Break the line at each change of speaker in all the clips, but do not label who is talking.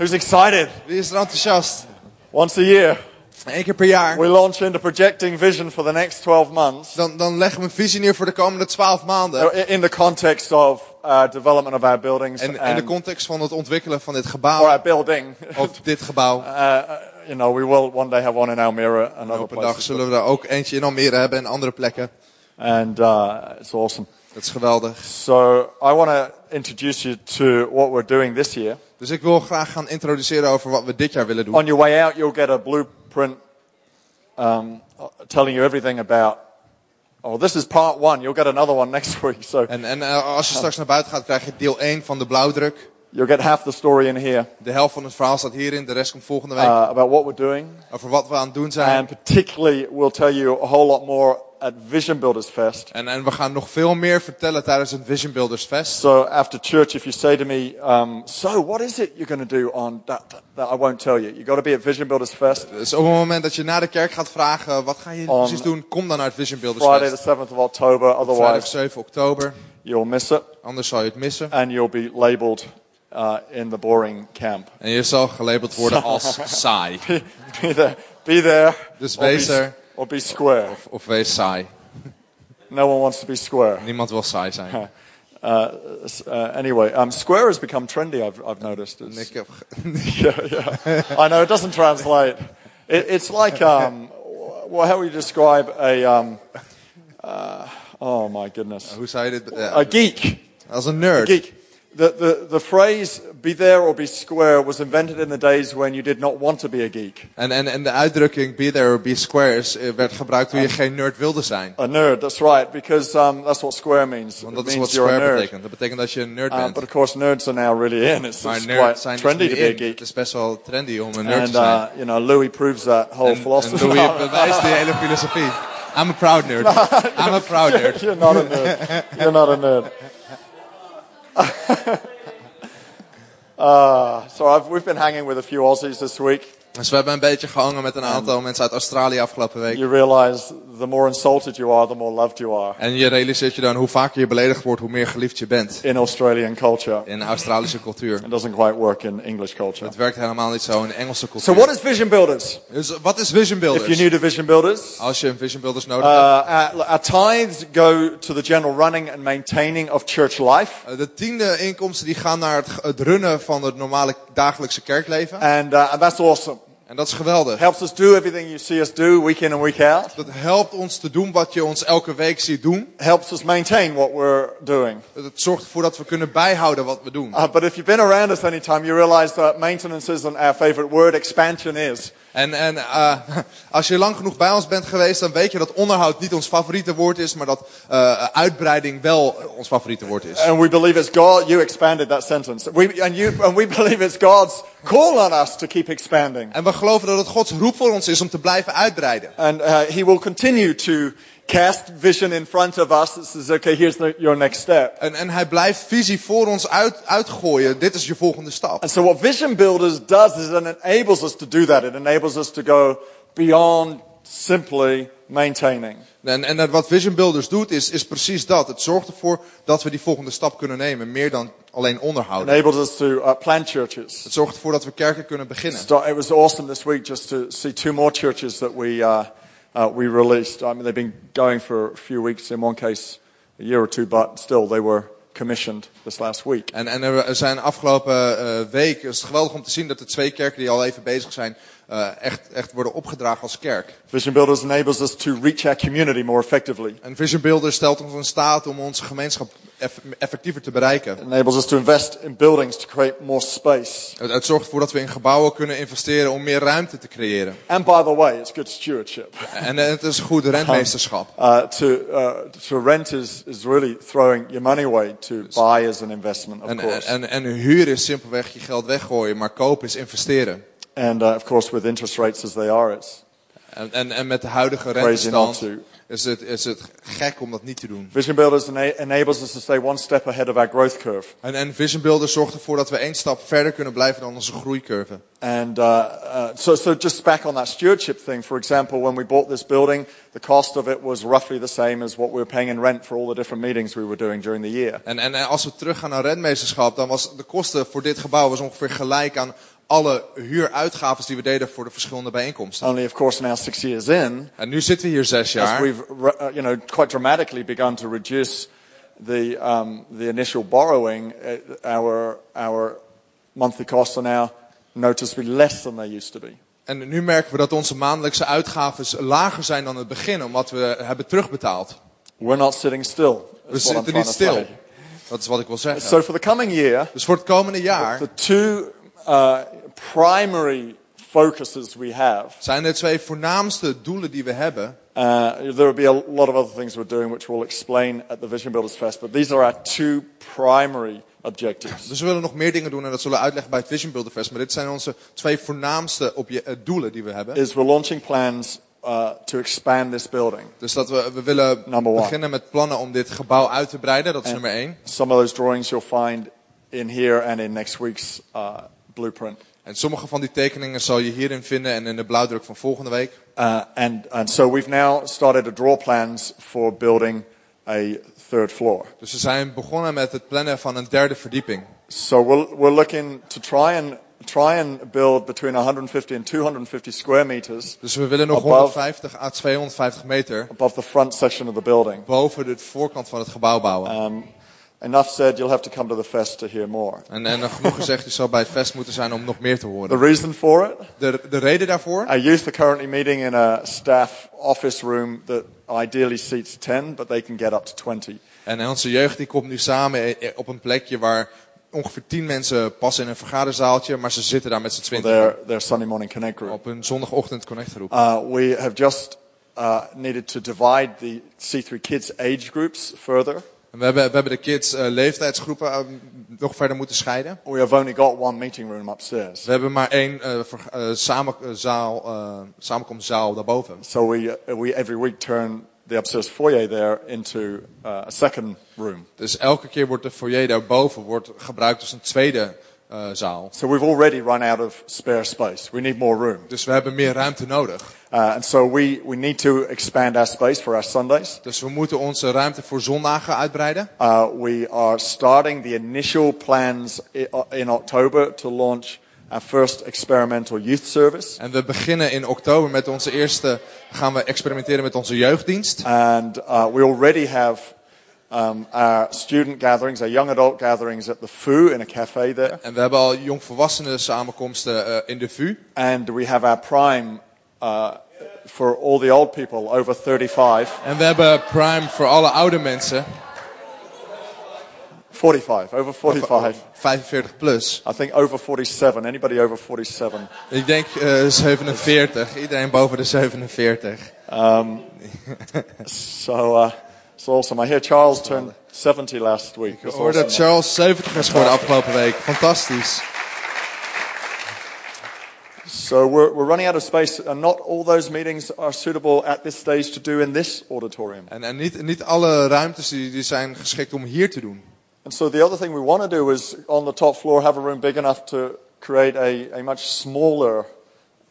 Who's excited?
Wie is er enthousiast?
Once a year,
Eén keer per jaar.
we launch into projecting vision for the next 12 months
Dan, dan leggen we een visie neer voor de komende twaalf maanden.
in in the context of uh, development of our buildings
En in de context van het ontwikkelen van dit
or
gebouw,
our building.
of dit gebouw.
Uh, you know, we will one day have one in Almere and other
Op een dag zullen we er ook eentje in Almere hebben en andere plekken.
And uh, it's awesome.
Dat is geweldig.
So I want to introduce you to what we're doing this year.
Dus ik wil graag gaan introduceren over wat we dit jaar willen doen.
On your way out, you'll get a blueprint um, telling you everything about. Oh, this is part one. You'll get another one next week. So
En, en eh, als je straks naar buiten gaat, krijg je deel 1 van de blauwdruk.
You'll get half the story in here
De helft van het verhaal staat hierin, de rest komt volgende week.
uh, about what we're doing.
over wat we aan het doen zijn.
And particularly, we'll tell you a whole lot more at Vision Builders Fest.
En, en we gaan nog veel meer vertellen tijdens het Vision Builders Fest.
So after church, if you say to me, um, "So what is it you're going to do on that, that, that?" I won't tell you. You got to be at Vision Builders Fest
Dus op het moment dat je na de kerk gaat vragen, wat ga je
On
precies doen? Kom dan naar het Vision Builders
Friday,
Fest.
the seventh of October.
Vrijdag
Otherwise,
7 oktober.
you'll miss it,
Anders zal je het missen.
and you'll be labelled uh, in the boring camp.
En je zal gelabeld worden als saai.
be there, be there,
Dus
or, be,
wees er.
or be square.
Of wees saai.
No one wants to be square.
Niemand wil saai zijn.
Uh, uh, anyway, um, square has become trendy. I've, I've noticed. It's- yeah, yeah. I know it doesn't translate. It, it's like um, well, how would you describe a? Um, uh, oh my goodness,
je dit... ja,
a geek.
als een nerd.
Geek. The, the, the phrase "be there or be square" was invented in the days when you did not want to be a geek.
En, en, en de uitdrukking be there or be square is, eh, werd gebruikt toen je geen nerd wilde zijn.
A nerd, that's right, because um, that's what square means.
Want dat is
means
wat
you're a
square
nerd.
betekent. Dat betekent dat je een nerd
Uh, but of course, nerds are now really in. It's,
Maar
it's quite
zijn
trendy to be a
in. Het
geek.
is best wel trendy om een nerd te
And uh, you know, Louis proves that whole
En, en
philosophy.
Louis bewijst die hele filosofie. I'm a proud nerd. I'm a proud nerd.
You're not a nerd. You're not a nerd. Uh, so I've, we've been hanging with a few Aussies this week.
Dus we hebben een beetje gehangen met een aantal mensen uit Australië afgelopen week.
You realize the more insulted you are, the more loved you are
En je realiseert je dan hoe vaker je beledigd wordt, hoe meer geliefd je bent.
in Australian culture.
In Australische cultuur.
It doesn't quite work in English culture.
Het werkt helemaal niet zo in de Engelse
So
cultuur.
what is Vision Builders?
Dus wat is Vision
If you're
Builders?
new to Vision Builders,
Als je een Vision Builders nodig hebt.
uh, our, our tithes go to the general running and maintaining of church life.
Eh, De tiende inkomsten die gaan naar het, het runnen van het normale dagelijkse kerkleven.
And, uh, and that's awesome.
En dat is geweldig.
Helps us do everything you see us do week in and week out.
Dat helpt ons te doen wat je ons elke week ziet doen.
Helps us maintain what we're doing.
Het zorgt ervoor dat we kunnen bijhouden wat we doen.
Uh, but if you've been around us any time, you realize that maintenance isn't our favorite word, expansion is.
En, en uh, als je lang genoeg bij ons bent geweest, dan weet je dat onderhoud niet ons favoriete woord is, maar dat uh, uitbreiding wel ons favoriete woord is.
And we believe it's God, you expanded that sentence. We, and, you, and we believe it's God's call on us to keep expanding.
En we geloven dat het Gods roep voor ons is om te blijven uitbreiden.
And uh, He will continue to cast vision in front of us that says, okay, here's the, your next step.
En, en hij blijft visie voor ons uit, uitgooien. Dit is je volgende stap.
And so what Vision Builders does is it enables us to do that. It enables us to go beyond simply maintaining.
En, en wat Vision Builders doet, is, is precies dat. Het zorgt ervoor dat we die volgende stap kunnen nemen. Meer dan alleen onderhouden.
Enables us to uh, plant churches.
Het zorgt ervoor dat we kerken kunnen beginnen.
It was awesome this week just to see two more churches that we, uh, we released. I mean, they've been going for a few weeks, in one case a year or two, but still they were commissioned this last week.
En, en er zijn afgelopen uh, week, is het geweldig om te zien dat de twee kerken die al even bezig zijn, uh, echt, echt worden opgedragen als kerk.
Vision Builders enables us to reach our community more effectively.
En Vision Builder stelt ons in staat om onze gemeenschap eff effectiever te bereiken.
It enables us to invest in buildings to create more space.
Het, het zorgt ervoor dat we in gebouwen kunnen investeren om meer ruimte te creëren.
And by the way, it's good stewardship.
En het is goed rentmeesterschap.
Uh, to, uh, to rent is, is really throwing your money away. To buy is an investment, of
En,
course.
en, en huur is simpelweg je geld weggooien, maar kopen is investeren.
And uh, of course, with interest rates as they are, it's
En, en, en met de huidige rentestand is het, is het gek om dat niet te doen.
Vision Builders ena- enables us to stay one step ahead of our growth curve.
En, en Vision Builder zorgt ervoor dat we één stap verder kunnen blijven dan onze groeicurve.
And uh, uh, so, so just back on that stewardship thing, for example, when we bought this building, the cost of it was roughly the same as what we were paying in rent for all the different meetings we were doing during the year.
En, en, en als we teruggaan naar rentmeesterschap, dan was de kosten voor dit gebouw was ongeveer gelijk aan alle huuruitgaven die we deden voor de verschillende bijeenkomsten.
Only, of course, now six years in,
En nu zitten we hier zes
as
jaar.
we've re- uh, you know quite dramatically begun to reduce the um, the initial borrowing, uh, our our monthly costs are now noticeably less than they used to be.
En nu merken we dat onze maandelijkse uitgaven lager zijn dan het begin, omdat we hebben terugbetaald.
We're not sitting still.
We zitten niet stil. Dat is wat ik wil zeggen.
So for the coming year,
Dus voor het komende jaar
the two uh, primary focuses we have.
zijn de twee voornaamste doelen die we hebben.
Uh, there will be a lot of other things we're doing, which we'll explain at the Vision Builders Fest. But these are our two primary objectives.
Dus we willen nog meer dingen doen en dat zullen we uitleggen bij het Vision Builder Fest. Maar dit zijn onze twee voornaamste eh, doelen die we hebben.
Is we're launching plans uh, to expand this building.
Dus dat we, we willen beginnen met plannen om dit gebouw uit te breiden. Dat is nummer één.
Some of those drawings you'll find in here and in next week's uh, blueprint.
En sommige van die tekeningen zal je hierin vinden en in de blauwdruk van volgende week.
Uh, and, and so we've now started to draw plans for building a third floor.
Dus we zijn begonnen met het plannen van een derde verdieping.
So we're, we're looking to try and, try and build between 150 and 250 square meters
Dus we willen nog
Above.
150 à 250 meter
above the front section of the building.
boven de voorkant van het gebouw bouwen.
Um, enough said, you'll have to come to the fest to hear more.
En, en genoeg gezegd, je zal bij het fest moeten zijn om nog meer te
The
horen.
reason for it?
De, de reden daarvoor?
Our youth are currently meeting in a staff office room that ideally seats 10, but they can get up to 20.
En onze jeugd die komt nu samen eh, op een plekje waar ongeveer 10 mensen passen in een vergaderzaaltje, maar ze zitten daar met z'n
for
twintig
their, their Sunday morning connect group.
op een zondagochtend connectgroep.
Uh, we have just uh, needed to divide the C3 kids age groups further.
We, hebben, we hebben de kids eh, leeftijdsgroepen eh, nog verder moeten scheiden.
We have only got one meeting room upstairs.
We hebben maar één eh, ver- samen, zaal, samenkomstzaal daarboven.
So we, uh, we every week turn the upstairs foyer there into uh, a second room.
Dus elke keer wordt de foyer daarboven wordt gebruikt als een tweede zaal.
So we've already run out of spare space. We need more room.
Dus we hebben meer ruimte nodig.
Uh, and so we, we need to expand our space for our Sundays.
Dus we moeten onze ruimte voor zondagen uitbreiden.
Uh, we are starting the initial plans uh, in October to launch our first experimental youth service.
En we beginnen in oktober met onze eerste, gaan we experimenteren met onze jeugddienst.
And uh, we already have um, our student gatherings, our young adult gatherings at the FU in a cafe there.
En we hebben al jongvolwassenen samenkomsten eh, in de VU.
And we have our prime uh, for all the old people over 35.
En we hebben Prime voor alle oude mensen.
45, over 45.
45 plus.
I think over 47. Anybody over 47?
Ik denk eh 47. Iedereen boven de 47.
So uh, it's awesome. I hear Charles turned 70 last week.
Ik
That's
hoor dat. Charles 70 is geworden afgelopen week. Fantastisch.
So we're, we're running out of space, and not all those meetings are suitable at this stage to do in this auditorium.
En, en niet, niet alle ruimtes die, die zijn geschikt om hier te doen.
And so the other thing we want to do is on the top floor have a room big enough to create a, a much smaller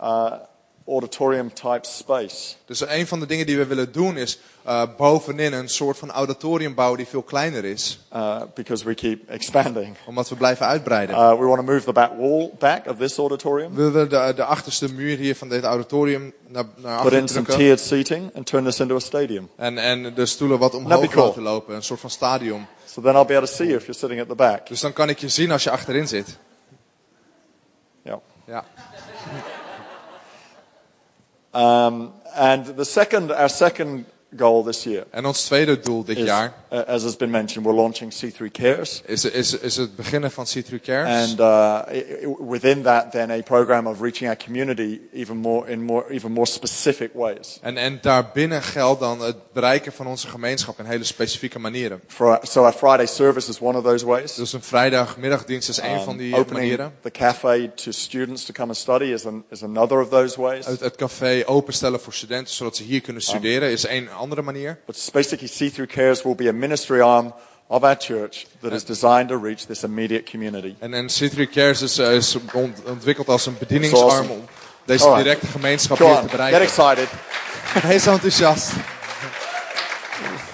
uh, auditorium type space.
Dus een van de dingen die we willen doen is eh, bovenin een soort van auditorium bouwen die veel kleiner is.
Uh, because we keep expanding.
Omdat we blijven uitbreiden.
Uh, we want to move the back wall back of this auditorium,
We willen de, de achterste muur hier van dit auditorium naar, naar
put
achter
in some tiered seating, and turn this into a stadium.
En, en de stoelen wat omhoog
cool.
laten lopen. Een soort van stadion.
So then I'll be able to see you if you're sitting at the back.
Dus dan kan ik je zien als je achterin zit.
Um, and the second, our second goal this year
En ons tweede doel dit
is,
jaar
uh, as has been mentioned, we're launching C3 Cares.
is, is, is het beginnen van C3 Cares.
And uh, within that, then a program of reaching our community even more in more even more specific ways.
En, en daarbinnen geldt dan het bereiken van onze gemeenschap in hele specifieke manieren.
For so our Friday service is one of those ways.
Dus een vrijdagmiddagdienst is een
Um,
van die
opening
manieren.
the cafe to students to come and study is, an, is another of those ways.
Het, het café openstellen voor studenten zodat ze hier
Um,
kunnen studeren is een andere manier.
But basically, See Through Cares will be a ministry arm of our church that is designed to reach this immediate community.
En, en C3 Cares is, eh, is ont- ontwikkeld als een bedieningsarm
Zoals-
om deze
Alright.
directe gemeenschap
Go
hier
on,
te
get excited.
Hij is enthousiast.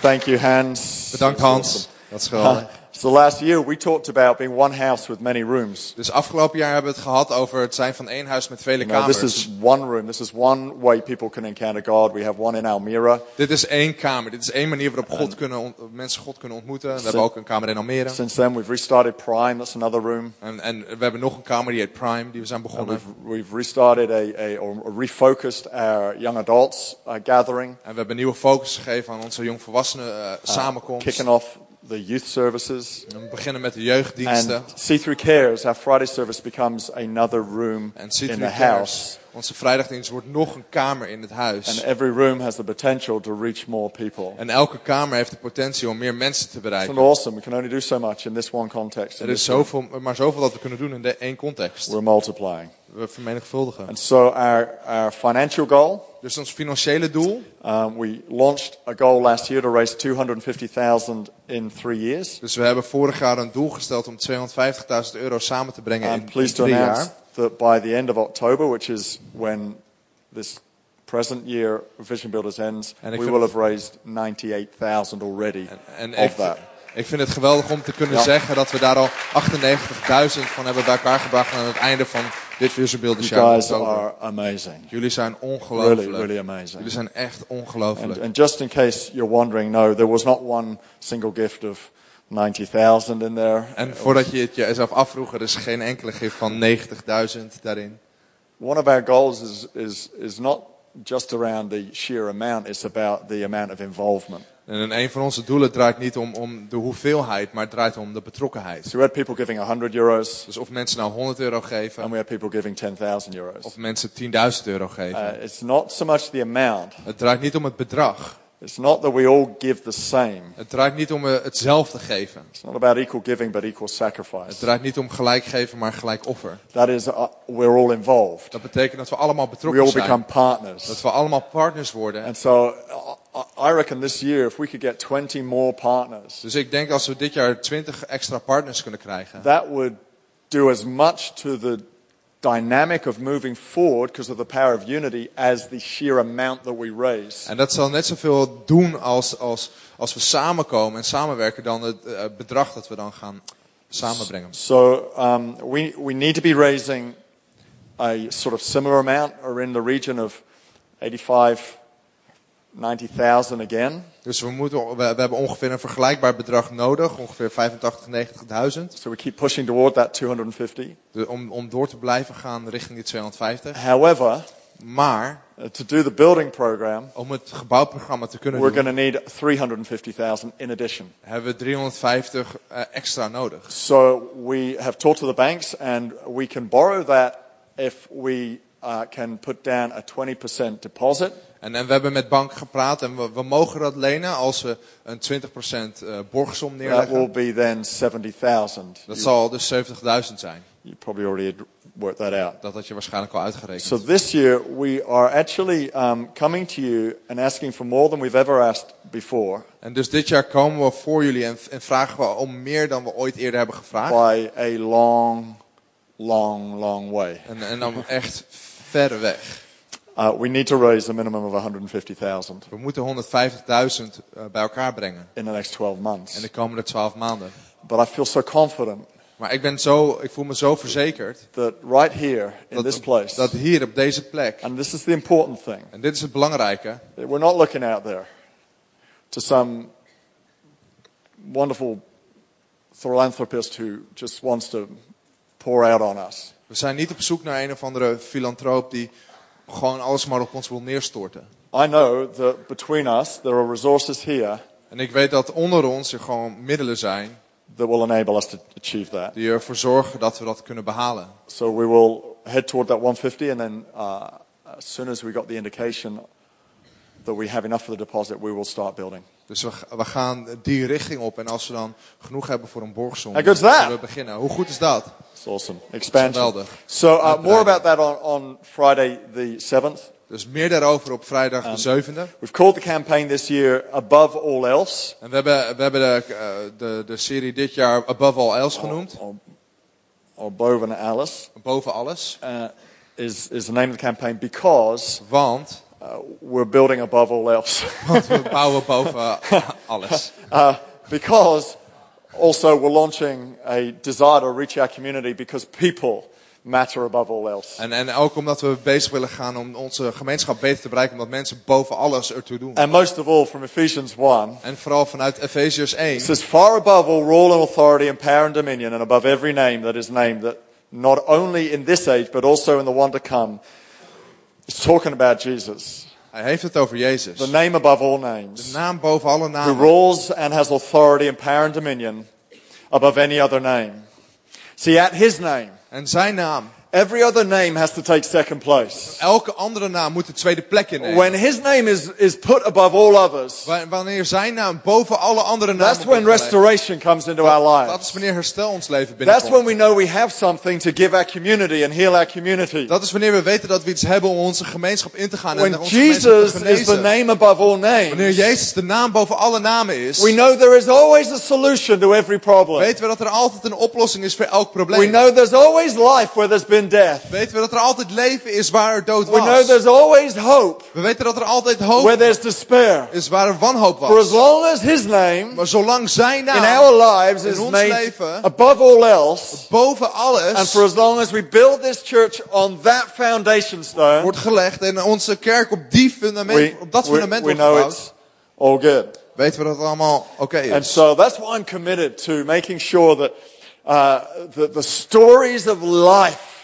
Thank you, Hans.
Bedankt Hans.
awesome.
Dat is geweldig.
So last year we talked about being one house with many rooms.
Dus afgelopen jaar hebben we het gehad over het zijn van één huis met vele
Now, this
kamers.
is one room. This is one way people can encounter God. We have one in Almere.
Dit is één kamer. Dit is één manier waarop God kunnen mensen God kunnen ontmoeten. We hebben ook een kamer in Almere.
Since then, we've restarted Prime. That's another room.
En, en we hebben nog een kamer die heet Prime, die we zijn begonnen.
we've, we've restarted a, a, or refocused our young adults uh, gathering.
En we hebben nieuwe focus gegeven aan onze jongvolwassenen eh samenkomst.
Kicking off the youth services.
We beginnen met de jeugddiensten.
And C3 Cares, our Friday service, becomes another room in the
Cares,
house.
onze vrijdagdienst wordt nog een kamer in het
And
huis.
every room has the potential to reach more people.
En elke kamer heeft de potentie om meer mensen te
It's
bereiken.
awesome. We can only do so much in this one context.
Er is zoveel, maar zoveel dat we kunnen doen in de één context.
We're multiplying.
We vermenigvuldigen.
And so our, our financial goal,
Dus ons financiële doel.
um, we launched a goal last year to raise 250,000 in three years.
Dus we hebben vorig jaar een doel gesteld om 250.000 euro samen te brengen in,
I'm
in
pleased to announce
jaar.
that by the end of October, which is when this present year Vision Builders ends,
En
we will have raised 98,000 already
En
of
ik,
that.
Ik vind het geweldig om te kunnen
Ja.
zeggen dat we daar al 98.000 van hebben bij elkaar gebracht aan het einde van dit Vision Builders
You guys are amazing.
Jullie zijn ongelooflijk.
Really, really amazing.
Jullie zijn echt
And,
ongelooflijk.
and just in case you're wondering, no, there was not one single gift of 90,000 in there.
En voordat je het jezelf afvroeg, er is geen enkele gift van 90.000 daarin.
One of our goals is, is, is not just around the sheer amount, it's about the amount of involvement.
En een van onze doelen draait niet om, om de hoeveelheid, maar het draait om de betrokkenheid.
So we had people giving 100 euros,
Dus of mensen nou 100 euro
and
geven,
we had people giving 10,000 euros.
of mensen 10.000 euro geven.
Uh, it's not so much the amount.
Het draait niet om het bedrag.
It's not that we all give the same.
Het draait niet om eh, hetzelfde geven.
It's not about equal giving, but equal
Het
sacrifice.
draait niet om gelijk geven, maar gelijk offer.
That is, uh, we're all involved.
Dat betekent dat we allemaal
We
betrokken
all
zijn.
become
Dat
partners.
we allemaal partners worden.
And so uh, I reckon this year, if we could get 20 more partners,
Dus ik denk als we dit jaar 20 extra partners kunnen krijgen.
that would do as much to the dynamic of moving forward because of the power of unity as the sheer amount that we raise.
En dat zal net zoveel doen als, als, als we samenkomen en samenwerken dan het eh, bedrag dat we dan gaan samenbrengen.
So um, we, we need to be raising a sort of similar amount or in the region of 85, 90,000 again.
Dus we, moeten, we, we hebben ongeveer een vergelijkbaar bedrag nodig, ongeveer 85, 90.000.
So we keep pushing toward that 250.
Dus Om, om door te blijven gaan richting die 250.
However,
Maar
uh, to do the building program,
om het gebouwprogramma te kunnen
we're
doen,
going to need 350,000 in addition.
hebben we 350 eh, extra nodig.
So we have talked to the banks and we can borrow that if we uh, can put down a 20% deposit.
En, en we hebben met bank gepraat en we, we mogen dat lenen als we een 20% eh, borgsom
That will
neerleggen.
be then 70,000.
Dat zal dus 70.000 zijn.
you probably already had worked that out.
Dat had je waarschijnlijk al uitgerekend.
So this year we are actually um, coming to you and asking for more than we've ever asked before
En dus dit jaar komen we voor jullie en, en vragen we om meer dan we ooit eerder hebben gevraagd.
by a long, long, long way.
En, en dan echt ver weg.
Uh, we need to raise a minimum of 150,000
We moeten 150.000 eh, bij elkaar brengen.
in the next 12
In
months.
de komende 12 maanden.
But I feel so confident
Maar ik, ben zo, ik voel me zo verzekerd.
that right here in this place,
dat hier op deze plek.
and this is the important thing,
En dit is het belangrijke.
we're not looking out there to some wonderful philanthropist who just wants to pour out on us.
We zijn niet op zoek naar een of andere filantroop die gewoon alles maar op ons wil neerstorten.
I know that between us, there are resources here
En ik weet dat onder ons er gewoon middelen zijn
that will enable us to achieve that.
die ervoor zorgen dat we dat kunnen behalen.
So we will head toward that 150, and then uh, as soon as we got the indication that we have enough for the deposit, we will start building.
Dus we, we gaan die richting op. En als we dan genoeg hebben voor een borgsom, dan zullen we beginnen. Hoe goed is dat?
It's awesome. Expansion.
Geweldig.
So uh, more about that on, on Friday the 7th.
Dus meer daarover op vrijdag de 7e.
We've called the campaign this year Above All Else.
En we hebben, we hebben de, eh, de, de serie dit jaar Above All Else genoemd.
Or boven Alice
Boven alles.
uh, is, is the name of the campaign because
Want,
uh, we're building above all else.
we bouwen boven alles.
uh, because Also, we're launching a desire to reach our community because people matter above all else.
En, en ook omdat we bezig willen gaan om onze gemeenschap beter te bereiken, omdat mensen boven alles ertoe doen.
And most of all, from Ephesians 1,
En vooral vanuit Efeziërs 1.
it says, Far above all rule and authority and power and dominion, and above every name that is named, that not only in this age, but also in the one to come. It's talking about Jesus,
Hij heeft het over Jezus.
the name above all
De
names,
naam boven alle
who rules and has authority and power and dominion above any other name. See, at his name,
En zijn naam.
Every other name has to take second place.
Elke andere naam moet de tweede plek innemen.
When his name is, is put above all others,
Wa- Wanneer zijn naam boven alle andere namen
that's when restoration comes into our
Dat is
lives.
wanneer herstel ons leven
That's
binnenkomt.
when we know we have something to give our community and heal our community.
Dat is wanneer we weten dat we iets hebben om onze gemeenschap in te gaan en onze gemeenschap
Jesus
te
is the
genezen.
name above all
Wanneer
names,
Jezus de naam boven alle namen is,
we know there is always a solution to every problem.
weten we dat er altijd een oplossing is voor elk
We
probleem.
know there's always life where there's been death.
Weten we dat er altijd leven is waar er dood
We know
was.
there's always hope
We weten dat er altijd
where
hoop
there's despair.
is waar er wanhoop
For as
was.
long as His name
Maar zolang zijn
in
naam
our lives
in
is
ons
made
leven
above all else,
boven
and
alles
for as long as we build this church on that foundation stone,
wordt gelegd en onze kerk op, die fundament,
we,
op dat
we,
fundament
we
wordt
know
gebouwd,
it's all good.
weten we dat het allemaal oké
And
is.
so that's why I'm committed to making sure that uh, the, the stories of life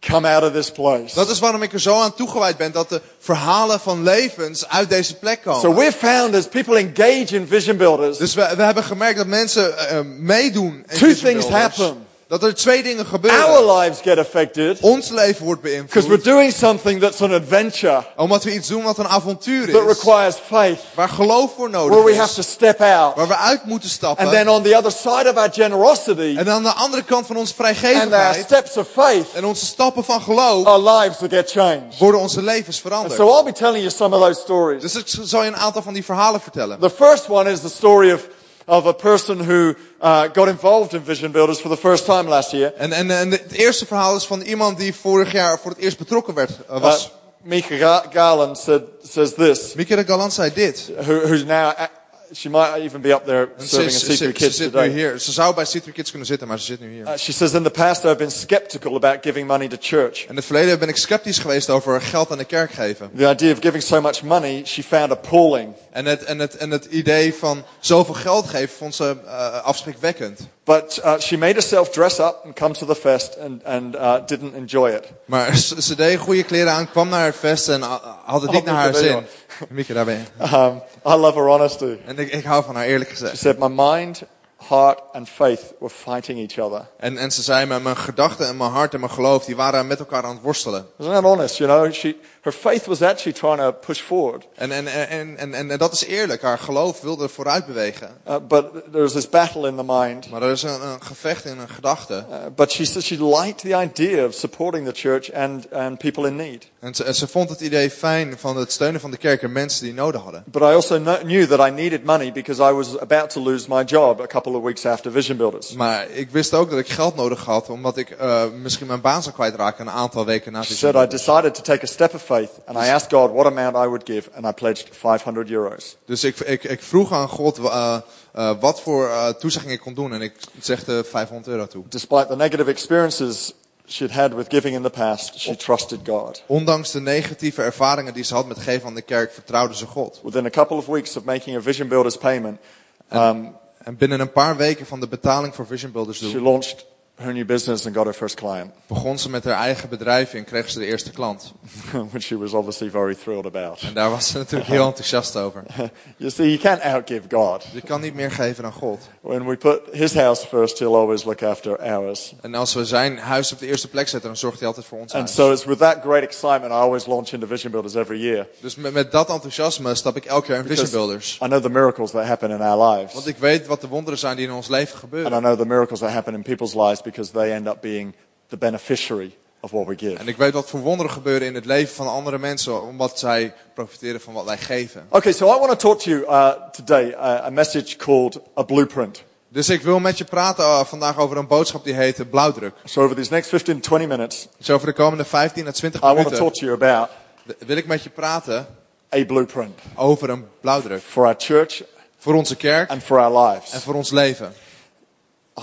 come out of this place.
Dat is waarom ik er zo aan toegewijd ben dat de verhalen van levens uit deze plek komen.
So we're found as people engage in vision builders.
Dus we, we hebben gemerkt dat mensen eh, meedoen. in
Two things happen.
Dat er twee dingen gebeuren.
Our lives get affected
Ons leven wordt
because we're
beïnvloed.
doing something that's an adventure
Omdat we iets doen wat een avontuur
that
is.
requires faith,
Waar geloof voor
where
nodig
we have to
is.
step out.
Waar we uit moeten stappen.
And then on the other side of our generosity
En aan de andere kant van onze
and our
vrijgevigheid.
steps of faith,
En onze stappen van geloof.
our lives will get changed.
Worden onze levens
And
veranderd.
so I'll be telling you some of those stories.
Dus ik zal je een aantal van die verhalen vertellen.
The first one is the story of, of a person who uh, got involved in Vision Builders for the first time last year.
En, en, en het eerste verhaal is van iemand die vorig jaar voor het eerst betrokken werd, eh, was.
Uh, Mika Ga- Garland said, says this,
Mieke de Galant zei dit.
who, who's now, she might even be up there
En
serving
Ze,
in
ze,
C3
ze, ze
Kids
zit nu
today.
hier. Ze zou bij Citru Kids kunnen zitten, maar ze zit nu hier.
Uh, she says, in the past I've been skeptical about giving money to church.
In het verleden ben ik sceptisch geweest over geld aan de kerk geven.
The idea of giving so much money, she found appalling.
En het, en het, en het idee van zoveel geld geven vond ze uh, afschrikwekkend.
But uh, she made herself dress up and come to the fest and, and uh, didn't enjoy it.
Maar ze, ze deed goede kleren aan, kwam naar het fest en uh, had het niet
Oh,
naar haar zin. Mieke, daar ben je.
Um, I love her honesty.
En ik, ik hou van haar eerlijk
She
gezegd.
said, my mind, heart and faith were fighting each other.
En, en ze zei, mijn, mijn gedachten en mijn hart en mijn geloof, die waren met elkaar aan het worstelen.
Isn't that honest? You know, she, her faith was actually trying to push forward.
En, en, en, en, en, dat is eerlijk, haar geloof wilde vooruit bewegen.
Uh, but there was this battle in the mind.
Maar er is een, een gevecht in een gedachte.
Uh, but she said she liked the idea of supporting the church and, and people in need.
En ze, en ze vond het idee fijn van het steunen van de kerk en mensen die nodig hadden.
But I also knew that I needed money because I was about to lose my job a couple of weeks after Vision Builders.
Maar ik wist ook dat ik geld nodig had, omdat ik uh, misschien mijn baan zou kwijtraken een aantal weken na
She
dit.
said I decided to take a step of faith and I asked God what amount I would give and I pledged 500 euros.
Dus ik, ik, ik vroeg aan God uh, uh, wat voor uh, toezegging ik kon doen en ik zegde 500 euro toe.
Despite the negative experiences she'd had with giving in the past, she trusted God.
Ondanks de negatieve ervaringen die ze had met geven aan de kerk, vertrouwde ze God.
Within a couple of weeks of making a Vision Builders payment, um,
En binnen een paar weken van de betaling voor Vision Builders
she
doen,
launched her new business and got her first client,
begon ze met haar eigen bedrijf en kreeg ze de eerste klant.
which she was obviously very thrilled about.
En daar was ze natuurlijk heel enthousiast over.
You see, you can't outgive God.
Je kan niet meer geven dan God.
When we put His house first, He'll always look after ours.
En als we zijn huis op de eerste plek zetten, dan zorgt hij altijd voor ons
And
huis.
so it's with that great excitement I always launch into Vision Builders every year.
Dus met, met dat enthousiasme stap ik elk jaar in Vision Builders.
I know the miracles that happen in our lives.
Want ik weet wat de wonderen zijn die in ons leven
And I
gebeuren.
know the miracles that happen in people's lives because they end up being the beneficiary of what we give.
En ik weet wat voor wonderen gebeuren in het leven van andere mensen, omdat zij profiteren van wat wij geven.
Okay, so I want to talk to you uh, today uh, a message called a blueprint.
Dus ik wil met je praten uh, vandaag over een boodschap die heet uh, blauwdruk.
So over these next 15, 20 minutes,
Dus over de komende 15 à 20
I want to
minuten
talk to you about
wil ik met je praten
a blueprint
over een blauwdruk.
for our church
Voor onze kerk
and for our
en
lives.
voor ons leven.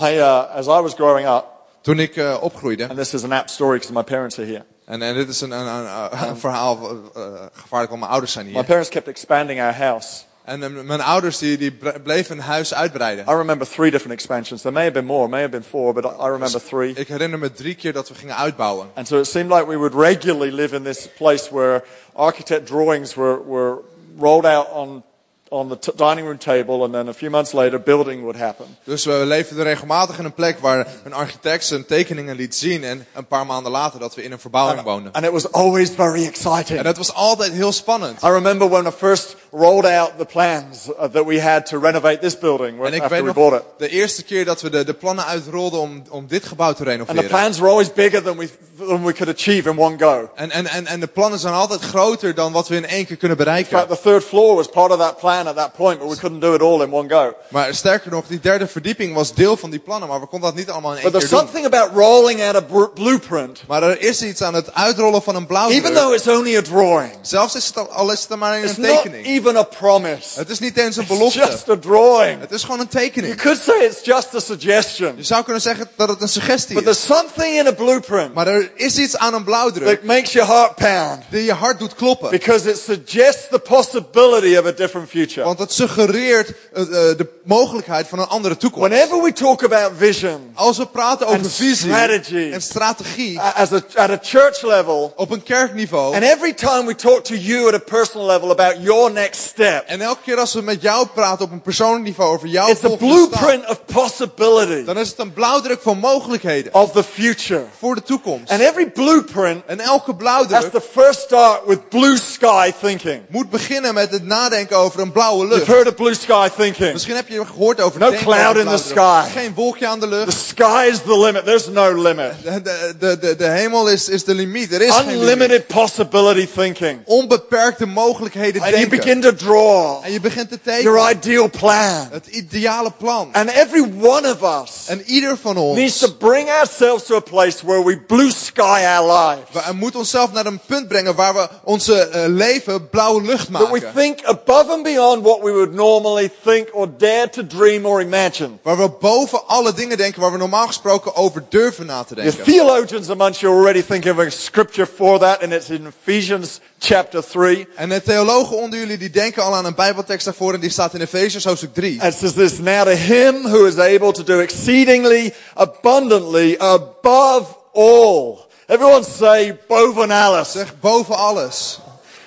I, uh, as I was growing up,
Toen ik eh, opgroeide,
and this is an apt story because my parents are here.
en, en dit is een, een, een, een- verhaal eh, gevaarlijk, want mijn ouders zijn
My
hier.
parents kept expanding our house.
En eh, mijn ouders die, die ble- bleven een huis uitbreiden.
I remember three different expansions. There may have been more, may have been four, but I I remember three.
Ik herinner me drie keer dat we gingen uitbouwen.
And so it seemed like we would regularly live in this place where architect drawings were, were rolled out on, on the dining room table, and then a few months later, building would happen.
Dus we leefden regelmatig in een plek waar een architect zijn tekeningen liet zien. En een paar maanden later dat we in een verbouwing woonden.
And it was always very exciting.
En dat was altijd heel spannend.
I remember when I first rolled out the plans uh, that we had to renovate this building
En ik
after we bought it.
de eerste keer dat we de, de plannen uitrolden om, om dit gebouw te
And the
renoveren.
plans were always bigger than we, than we could achieve in one go.
En, en, en, en de plannen zijn altijd groter dan wat we in één keer kunnen
In fact,
bereiken.
the third floor was part of that plan at that point, but we couldn't do it all in one go.
Maar sterker nog, die derde verdieping was deel van die plannen. Maar we konden dat niet allemaal in één
But
keer
there's
doen.
something about rolling out a blueprint,
Maar er is iets aan het uitrollen van een
even
blauwdruk.
though it's only a drawing.
Zelfs is het al, al is het maar een tekening.
Even a promise.
Het is niet eens een
It's
belofte.
just a drawing.
Het is gewoon een
You
tekening.
could say it's just a suggestion.
Je zou kunnen zeggen dat het een suggestie
But
is.
there's something in a blueprint
Maar er is iets aan een blauwdruk
that makes your heart pound
die je hart doet kloppen.
because it suggests the possibility of a different future.
Want het suggereert eh, eh, de mogelijkheid van een andere toekomst.
Whenever we talk about vision
Als we praten over visie
strategy.
en strategie
as a, at a church level,
op een kerkniveau.
and every time we talk to you at a personal level about your next step,
En elke keer als we met jou praten op een persoonlijk niveau over jouw
it's a
volgende stap,
blueprint of possibility
dan is het een blauwdruk van mogelijkheden
of the future.
voor de toekomst.
And every blueprint
En elke
has
blauwdruk
to first start with blue sky thinking.
moet beginnen met het nadenken over een blauwe
You've
lucht.
heard of blue sky thinking.
Misschien heb je gehoord over
No cloud in the sky.
Geen wolkje aan de
The
lucht.
sky is the limit. There's no limit.
De, de, de, de, hemel is, is de limiet. Er is geen limiet.
Unlimited possibility thinking.
Onbeperkte mogelijkheden
And
denken.
Begin to draw
En je begint te
your
tekenen.
ideal plan.
Het ideale plan.
And every one of us
En ieder van
needs
ons
to bring ourselves to a place where we blue sky our lives.
we moeten onszelf naar een punt brengen waar we onze eh, leven blauwe lucht
That we
maken.
think above and beyond what we would normally think or dare to dream or imagine.
Waar we boven alle dingen denken waar we normaal gesproken over durven na te
Your
denken.
theologians amongst you already thinking of a scripture for that, and it's in Ephesians chapter 3.
En de theologen onder jullie die denken al aan een bijbeltekst daarvoor en die staat in Efesiërs hoofdstuk 3.
And it says this, now to him who is able to do exceedingly abundantly above all. Everyone say bovenalis.
Zeg boven alles.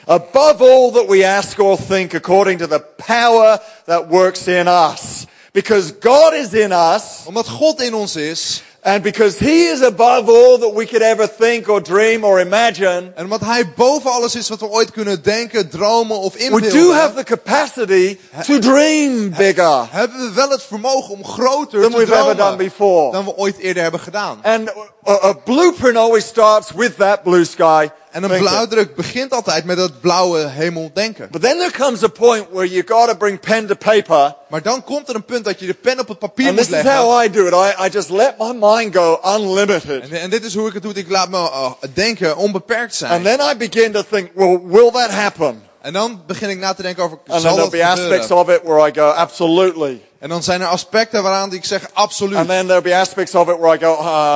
Above all that we ask or think according to the power that works in us. Because God is in us
Omdat God in ons is
and because he is above all that we could ever think or dream or imagine.
en omdat Hij boven alles is wat we ooit kunnen denken, dromen of
We do
inbeelden.
have the capacity to dream bigger
hebben we wel het vermogen om groter
than
te
we've ever done
dromen
before.
dan we ooit eerder hebben gedaan.
And a, a blueprint always starts with that blue sky.
En een blauwdruk begint altijd met dat blauwe hemel denken.
But then there comes a point where you got to bring pen to paper.
Maar dan komt er een punt dat je de pen op het papier
And
moet
this is how I do it. I, I just let my mind go unlimited.
En, en dit is hoe ik het doe. Ik laat me uh, denken onbeperkt
And
zijn.
then I begin to think, well, will that happen?
En dan begin ik na te denken over,
And then
zal
there'll
dat
be aspects of it where I go, absolutely.
En dan zijn er aspecten waaraan ik zeg absoluut.
And then there'll be aspects of it where I go,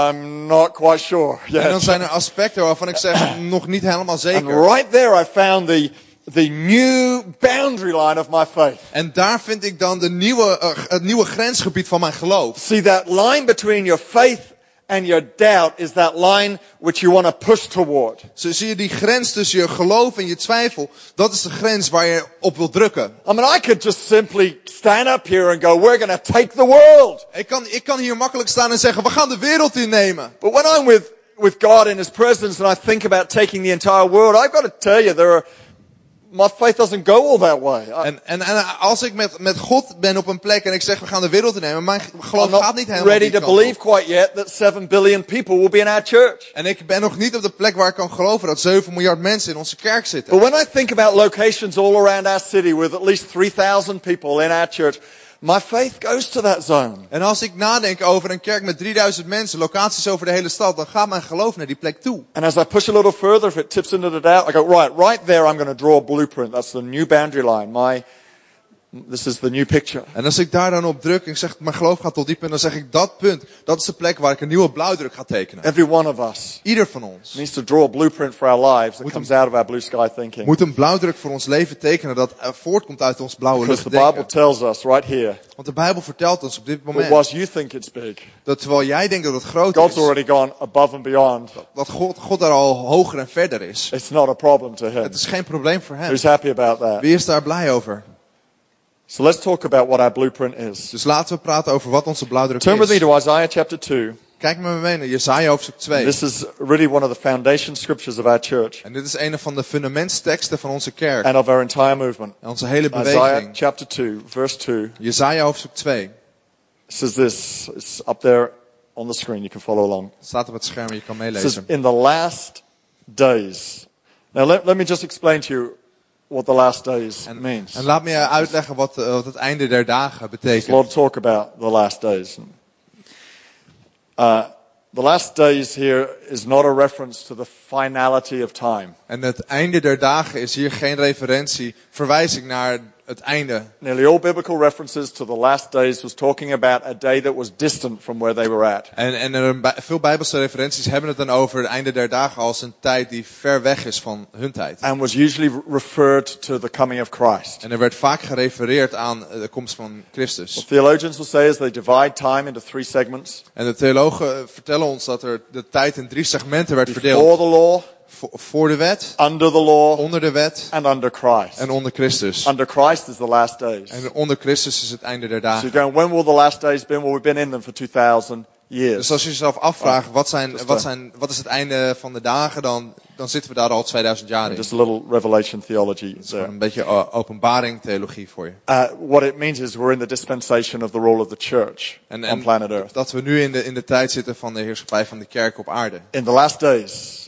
I'm not quite sure
En dan
yet.
zijn er aspecten waarvan ik zeg nog niet helemaal
And
zeker.
right there I found the, the new boundary line of my faith.
En daar vind ik dan de nieuwe, uh, het nieuwe grensgebied van mijn geloof.
See, that line between your faith and your doubt is that line which you want to push toward.
Zo zie je die grens tussen je geloof en je twijfel. Dat is de grens waar je op wilt drukken.
I mean, I could just simply stand up here and go, we're going to take the world.
Ik kan, ik kan hier makkelijk staan en zeggen, we gaan de wereld innemen.
But when I'm with, with God in His presence and I think about taking the entire world, I've got to tell you, there are, my faith doesn't go all that way. I,
En, en, en als ik met, met God ben op een plek en ik zeg, we gaan de wereld innemen. Mijn geloof gaat niet helemaal
ready
die
to believe
op.
quite yet that 7 billion people will be in our church.
En ik ben nog niet op de plek waar ik kan geloven dat 7 miljard mensen in onze kerk zitten.
But when I think about locations all around our city with at least 3,000 people in our church, my faith goes to that zone.
En als ik nadenk over een kerk met 3000 mensen, locaties over de hele stad, dan gaat mijn geloof naar die plek toe.
And as I push a little further, if it tips into the doubt, I go, right, right there I'm going to draw a blueprint. That's the new boundary line. My, This is the new picture.
En als ik daar dan op druk en ik zeg, mijn geloof gaat tot die punt, dan zeg ik dat punt, dat is de plek waar ik een nieuwe blauwdruk ga tekenen.
Every one of us
Ieder van ons
needs to draw a blueprint for our lives that comes out of our blue sky thinking.
moet een blauwdruk voor ons leven tekenen dat voortkomt uit ons blauwe
Because the Bible tells us right here
Want de Bijbel vertelt ons op dit moment
whilst you think it's big,
dat terwijl jij denkt dat het groot
God's
is,
already gone above and beyond.
dat God, God daar al hoger en verder is.
It's not a problem to him.
Het is geen probleem voor hem.
Who's happy about that?
Wie is daar blij over?
So let's talk about what our blueprint is.
Dus laten we praten over wat onze blauwdruk
Turn with me to Isaiah chapter 2.
Kijk met me mee naar Jesaja hoofdstuk 2.
This is really one of the foundation scriptures of our church
En dit is een van de fundamentsteksten van onze kerk.
and of our entire movement.
En onze hele
Isaiah chapter 2, verse 2
Jesaja hoofdstuk 2.
says this. It's up there on the screen. You can follow along.
Staat op het scherm, je kan
It says,
meelezen.
in the last days. Now, let, let me just explain to you what the last days
En,
means.
en laat me je uitleggen wat, eh, wat het einde der dagen
There's a lot
betekent.
of talk about the last days. Uh, the last days here is not a reference to the finality of time.
En het einde der dagen is hier geen referentie, verwijzing naar het einde.
Nearly all biblical references to the last days was talking about a day that was distant from where they were at.
En, en er, veel bijbelse referenties hebben het dan over het einde der dagen als een tijd die ver weg is van hun tijd.
And was usually referred to the coming of Christ.
En er werd vaak gerefereerd aan eh, de komst van
What
Christus.
theologians will say is they divide time into three segments.
En de theologen vertellen ons dat er de tijd in drie segmenten werd
Before
verdeeld.
the law,
Voor de wet,
under the law,
onder de wet
and under Christ.
en onder Christus.
Under Christ is the last days.
En onder Christus is het einde der
So
dagen.
you're going, when will the last days be? Well, we've been in them for 2,000 years.
Dus als je jezelf afvraagt, wat, zijn, wat, zijn, wat is het einde van de dagen, dan, dan zitten we daar al 2000 jaar in.
Just a little revelation theology
is
there.
een beetje uh, openbaring theologie voor je.
Uh, what it means is we're in the dispensation of the rule of the church
En,
on planet Earth.
dat we nu in de, in de tijd zitten van de heerschappij van de kerk op aarde.
In the last days,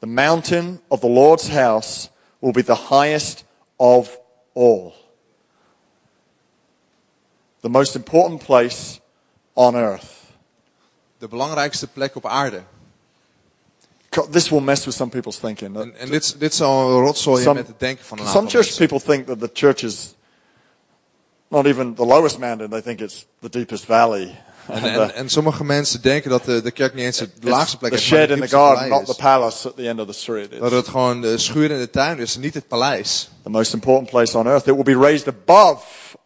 the mountain of the Lord's house will be the highest of all. The most important place on earth.
De belangrijkste plek op aarde.
This will mess with some people's thinking.
En, en dit, dit zal rotzooien
Some-
met het denken van een
Some church
mensen.
people think that the church is not even the lowest mountain, they think it's the deepest valley.
En,
And,
en, en sommige mensen denken dat de, de kerk niet eens de laagste plek
the
is, maar
shed in the garden, not the palace at the end of the street.
Dat
It's
het gewoon de schuur in de tuin is, niet het paleis.
the most important place on earth. It will be raised above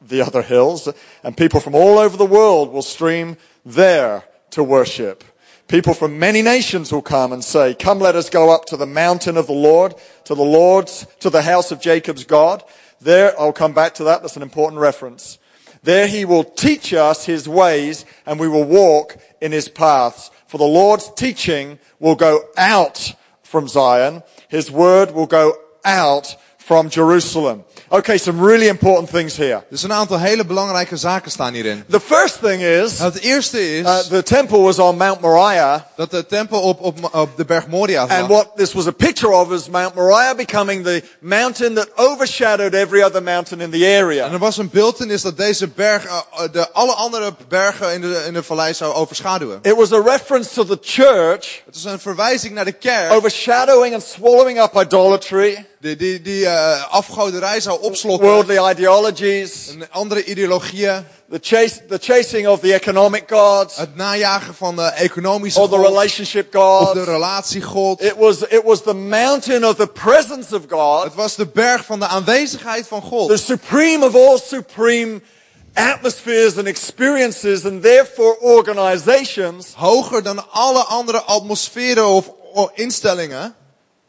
the other hills, and people from all over the world will stream there to worship. People from many nations will come and say, Come, let us go up to the mountain of the Lord, to the Lord's, to the house of Jacob's God. There, I'll come back to that. That's an important reference. There he will teach us his ways and we will walk in his paths. For the Lord's teaching will go out from Zion. His word will go out from Jerusalem. Okay, some really important things here.
Dus een aantal hele belangrijke zaken staan hierin.
The first thing is,
Nou, het eerste is
uh, the temple was on Mount Moriah
dat de tempel op, op, op de berg Moria
And what this was a picture of is Mount Moriah becoming the mountain that overshadowed every other mountain in the
En
area.
er was een beeldenis dat deze berg uh, de alle andere bergen in de, in de vallei zou overschaduwen.
It was a reference to the church
Het is een verwijzing naar de kerk
overshadowing and swallowing up idolatry,
die, die, die uh, afgoderij zou opslokken.
worldly ideologies,
En andere ideologieën.
the, chase, the chasing of the economic gods,
Het najagen van de economische
or the relationship
Of de
gods.
relatiegod.
It was, it was the mountain of the presence of God,
Het was de berg van de aanwezigheid van
the
God.
supreme of all supreme atmospheres and experiences, and therefore organizations
Hoger dan alle andere atmosferen of instellingen.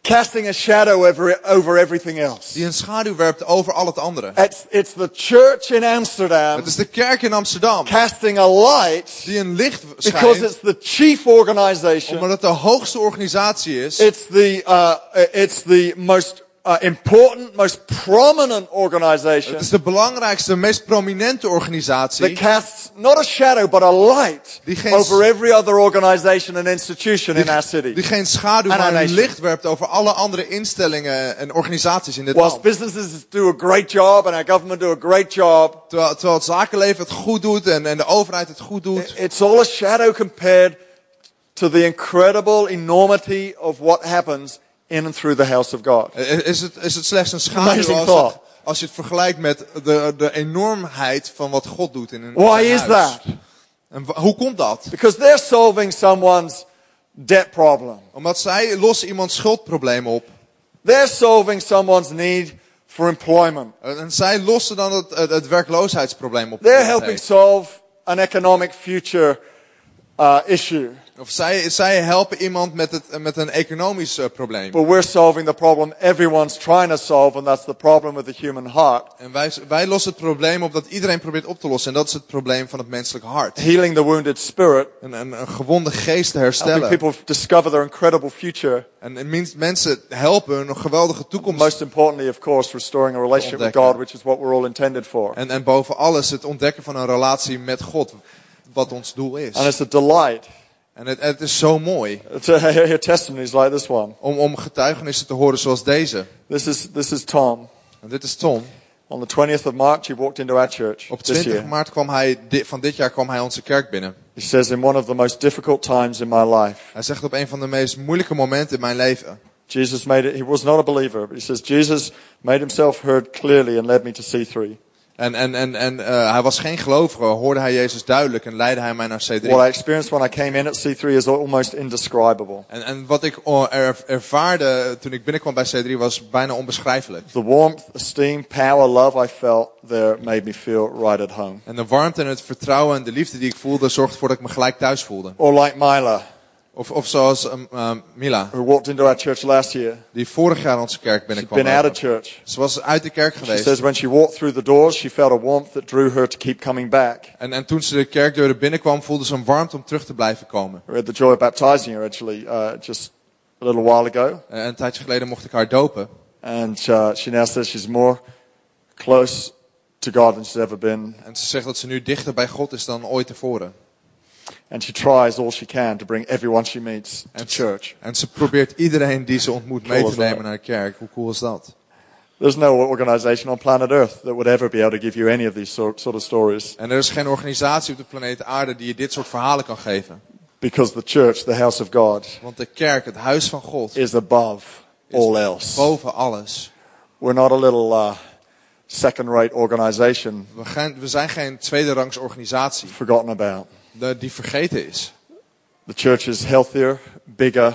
Casting a shadow over, over everything else.
Die een schaduw werpt over al het andere.
It's, it's the church in Amsterdam
Het is de kerk in Amsterdam.
casting a light
Die een licht
because
schijnt.
it's the chief organization.
Omdat het de hoogste organisatie is.
It's the, uh, it's the most uh, important, most prominent organization
Het is de belangrijkste, meest prominente
that
organisatie.
casts not a shadow but a light
Die geen-
over every other organization and institution in our city.
Die geen schaduw, maar een licht werpt over alle andere instellingen en organisaties in dit
Whilst
land.
businesses do a great job and our government do a great job,
Terwijl, terwijl het zakenleven het goed doet en, en de overheid het goed doet.
it's all a shadow compared to the incredible enormity of what happens in and through the house of God.
Is het, is het slechts een schaduw als het, als je het vergelijkt met de, de enormheid van wat God doet in een
Why is that?
En hoe komt dat?
Because they're solving someone's debt problem.
Omdat zij lossen iemands schuldprobleem op.
They're solving someone's need for employment.
En zij lossen dan het, het, het werkloosheidsprobleem op.
They're helping
heeft.
solve an economic future uh, issue.
Of zij, zij helpen iemand met, het, met een economisch eh, probleem.
But we're solving the problem everyone's trying to solve, and that's the problem with the human heart.
En wij, wij lossen het probleem op dat iedereen probeert op te lossen. En dat is het probleem van het menselijke hart.
Healing the wounded spirit,
Een, een, een gewonde geest te
helping
herstellen.
people discover their incredible future.
En, en mens- mensen helpen een geweldige toekomst.
Most importantly, of course, restoring a relationship with. God, which is what we're all intended for.
En, en boven alles het ontdekken van een relatie met God. Wat ons doel is.
And it's a delight
En het, het is zo mooi
to hear testimonies like this one.
om, om getuigenissen te horen zoals deze.
This is, this is Tom.
En dit is Tom.
On the 20th of March, he walked into our church
Op
this
20
year.
maart kwam hij, van dit jaar kwam hij onze kerk binnen.
He says, in one of the most difficult times in my life,
Hij zegt op een van de meest moeilijke momenten in mijn leven.
Jesus made it, he was not a believer, but he says, Jesus made himself heard clearly and led me to C3.
En, en, en, en eh, hij was geen gelovige, hoorde hij Jezus duidelijk en leidde hij mij naar C3.
What I experienced when I came in at C3 is almost indescribable.
En, en wat ik oh, er, ervaarde toen ik binnenkwam bij C3 was bijna onbeschrijfelijk.
The warmth, esteem, power, love I felt there made me feel right at home.
En de warmte en het vertrouwen en de liefde die ik voelde zorgde ervoor dat ik me gelijk thuis voelde.
Or like Mila,
Of, of zoals um, um, Mila,
who walked into our church last year.
die vorig jaar onze kerk
She'd
binnenkwam.
been out of church.
Ze was uit de kerk
She
geweest.
says when she walked through the doors, she felt a warmth that drew her to keep coming back.
En, en toen ze de kerkdeuren binnenkwam, voelde ze een warmte om terug te blijven komen.
We had the joy of baptizing her actually uh, just a little while ago.
En een tijdje geleden mocht ik haar dopen.
And uh, she now says she's more close to God than she's ever been.
En ze zegt dat ze nu dichter bij God is dan ooit tevoren.
And she tries all she can to bring everyone she meets to church.
en ze probeert iedereen die ze ontmoet mee te
is
nemen naar de kerk. Hoe cool is dat?
There's no organization on planet Earth that would ever be able to give you any of these sort, sort of stories
En er is geen organisatie op de planeet aarde die je dit soort verhalen kan geven.
because the church, the house of God,
Want de kerk, het huis van God,
is above all else.
boven alles.
We're not a little uh, second-rate organization
We, gaan, we zijn geen tweede rangs organisatie
forgotten about.
De- die vergeten is.
The church is healthier, bigger.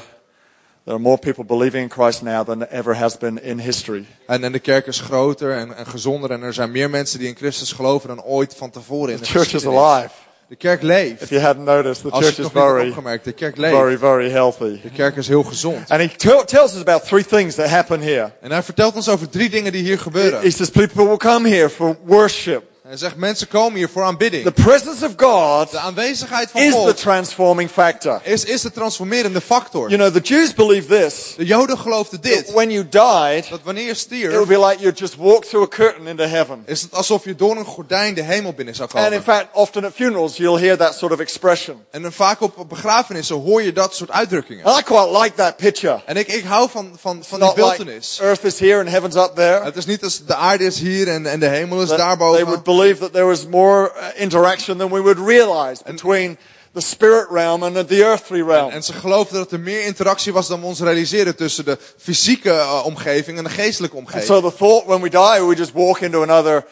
There are more people believing in Christ now than there ever has been in history.
En, en de kerk is groter en, en gezonder. En er zijn meer mensen die in Christus geloven dan ooit van tevoren in
The
de
church is alive.
De kerk leeft.
If you hadn't noticed, the
Als je
church
het
is very,
opgemerkt, de kerk leeft.
very, very healthy.
De kerk is heel gezond.
And he tells us about three things that happen here.
En hij vertelt ons over drie dingen die hier gebeuren.
He says people will come here for worship.
Hij zegt mensen komen hier voor aanbidding.
The presence of God
De aanwezigheid van
is the
God
transforming factor.
is, is de transformerende factor.
You know, the Jews believe this.
De Joden geloofden
That
dit.
when you died,
Dat wanneer je
it would
stierf,
be like you just walked through a curtain into heaven.
is het alsof je door een gordijn de hemel binnen zou
And in
komen.
fact, often at funerals, you'll hear that sort of expression.
En dan vaak op begrafenissen hoor je dat soort uitdrukkingen.
And I quite like that picture.
En ik, ik hou van, van, van die
Not like earth is here and heaven's up there.
Het is niet als de aarde is hier en, en de hemel is
That they would
daarboven.
Believe that there was more uh, interaction than we would realize between the spirit realm and the earthly realm.
En ze geloofden dat er meer interactie was dan we ons realiseren tussen de fysieke eh, omgeving en de geestelijke
And
omgeving.
so the thought when we die, we just walk into another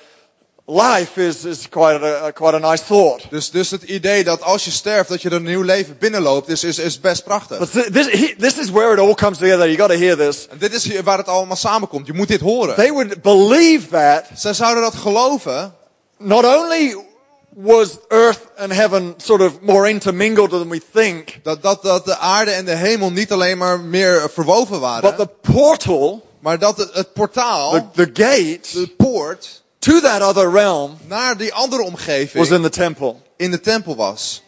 life is, is quite, a, quite a nice thought.
Dus, dus het idee dat als je sterft, dat je er een nieuw leven binnenloopt, is, is, is best prachtig.
But this, this is where it all comes together. You got to hear this.
En dit is waar het allemaal samenkomt. Je moet dit horen.
They would believe that
Zij zouden dat geloven.
Not only was earth and heaven sort of more intermingled than we think,
Dat, dat, dat de aarde en de hemel niet alleen maar meer verwoven waren.
but the portal,
maar dat het, het portaal,
the, the gate
de poort,
to that other realm
naar die andere
was
omgeving
in the temple.
in de tempel was.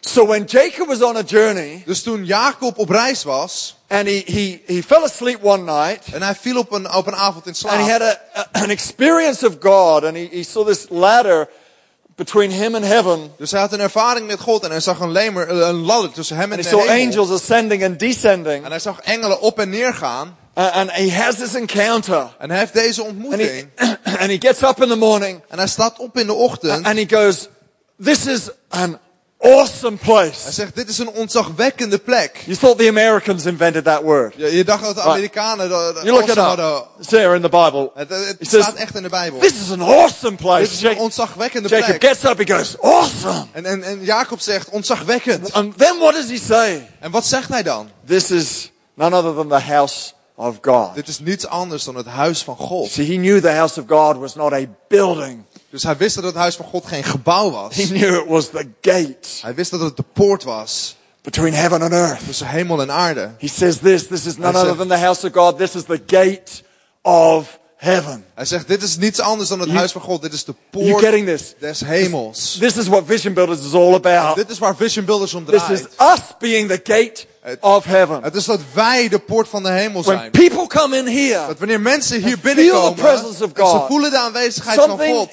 So when Jacob was on a journey
Dus toen Jacob op reis was,
and he, he, he fell asleep one night
en hij viel op een, op een avond in
and he had a, a- an experience of God and he, he saw this ladder between him and heaven
Dus hij had een ervaring met God en hij zag een, lemer, een ladder tussen hem en
and
de
he saw
hemel.
angels ascending and descending
En hij zag engelen op en neer gaan.
Uh, and he has this encounter
En hij heeft deze
and he,
ontmoeting.
and he gets up in the morning
En hij staat op in de ochtend.
and he goes, this is an awesome
Hij
place.
zegt, dit is een ontzagwekkende plek.
You thought the Americans invented that word.
Je, je dacht dat de Amerikanen dat, dat
You look it
awesome
up.
hadden.
It's there in the Bible.
Het, het
He
staat
says,
echt in de Bijbel.
this is an awesome
Dit
place.
is een
Jacob,
ontzagwekkende
Jacob
plek.
gets up, he goes, awesome.
En, en, en Jacob zegt, ontzagwekkend.
And then what does he say?
En wat zegt hij dan?
This is none other than the house of God.
Dit is niets anders dan het huis van God.
See, he knew the house of God was not a building.
Dus hij wist dat het huis van God geen gebouw was.
He knew it was the gate
Hij wist dat het de poort was
between heaven and earth.
tussen hemel en aarde.
He says this, this is none
Hij
other
zegt-
than the house of God. This is the gate of heaven.
Hij zegt, dit is niets anders dan het
You-
huis van God. Dit is de
You
poort
getting this?
des hemels.
This is what Vision Builders is all about.
Dit is waar Vision Builders om
This is
draait.
us being the gate
Het-
of heaven.
Het is dat wij de poort van de hemel
When
zijn.
people come in here,
Dat wanneer mensen hier binnenkomen,
the presence of
en ze
God.
voelen de aanwezigheid van God.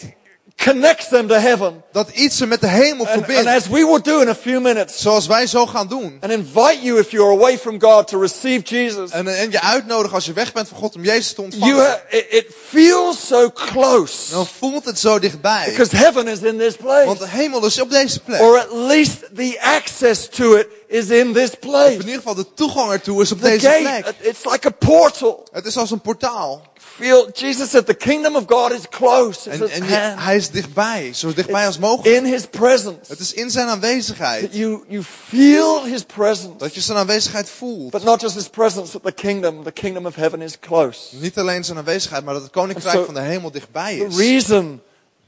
Connects them to heaven.
Dat iets ze met de hemel
And, and
verbindt.
as we will do in a few minutes,
Zoals wij zo gaan doen.
and invite you if you're away from God to receive Jesus,
En, en je uitnodigen als je weg bent van God om Jezus te
you
ontvangen.
ha- it, it feels so close
Dan voelt het zo dichtbij.
because heaven is in this place,
Want de hemel is op deze plek.
or at least the access to it is in this
In
place.
ieder geval de toegang ertoe is op
The
deze
gate,
plek.
it's like a portal.
Het is als een portaal.
Feel Jesus said the kingdom of God is close. It's
En, en je- hij is dichtbij. Zo dichtbij als mogelijk.
in His presence.
Het is in zijn aanwezigheid.
That you you feel His presence,
Dat je zijn aanwezigheid voelt.
but not just His presence. That the kingdom, the kingdom of heaven, is close.
Niet alleen zijn aanwezigheid, maar dat het koninkrijk
So-
van de hemel dichtbij
The
is.
reason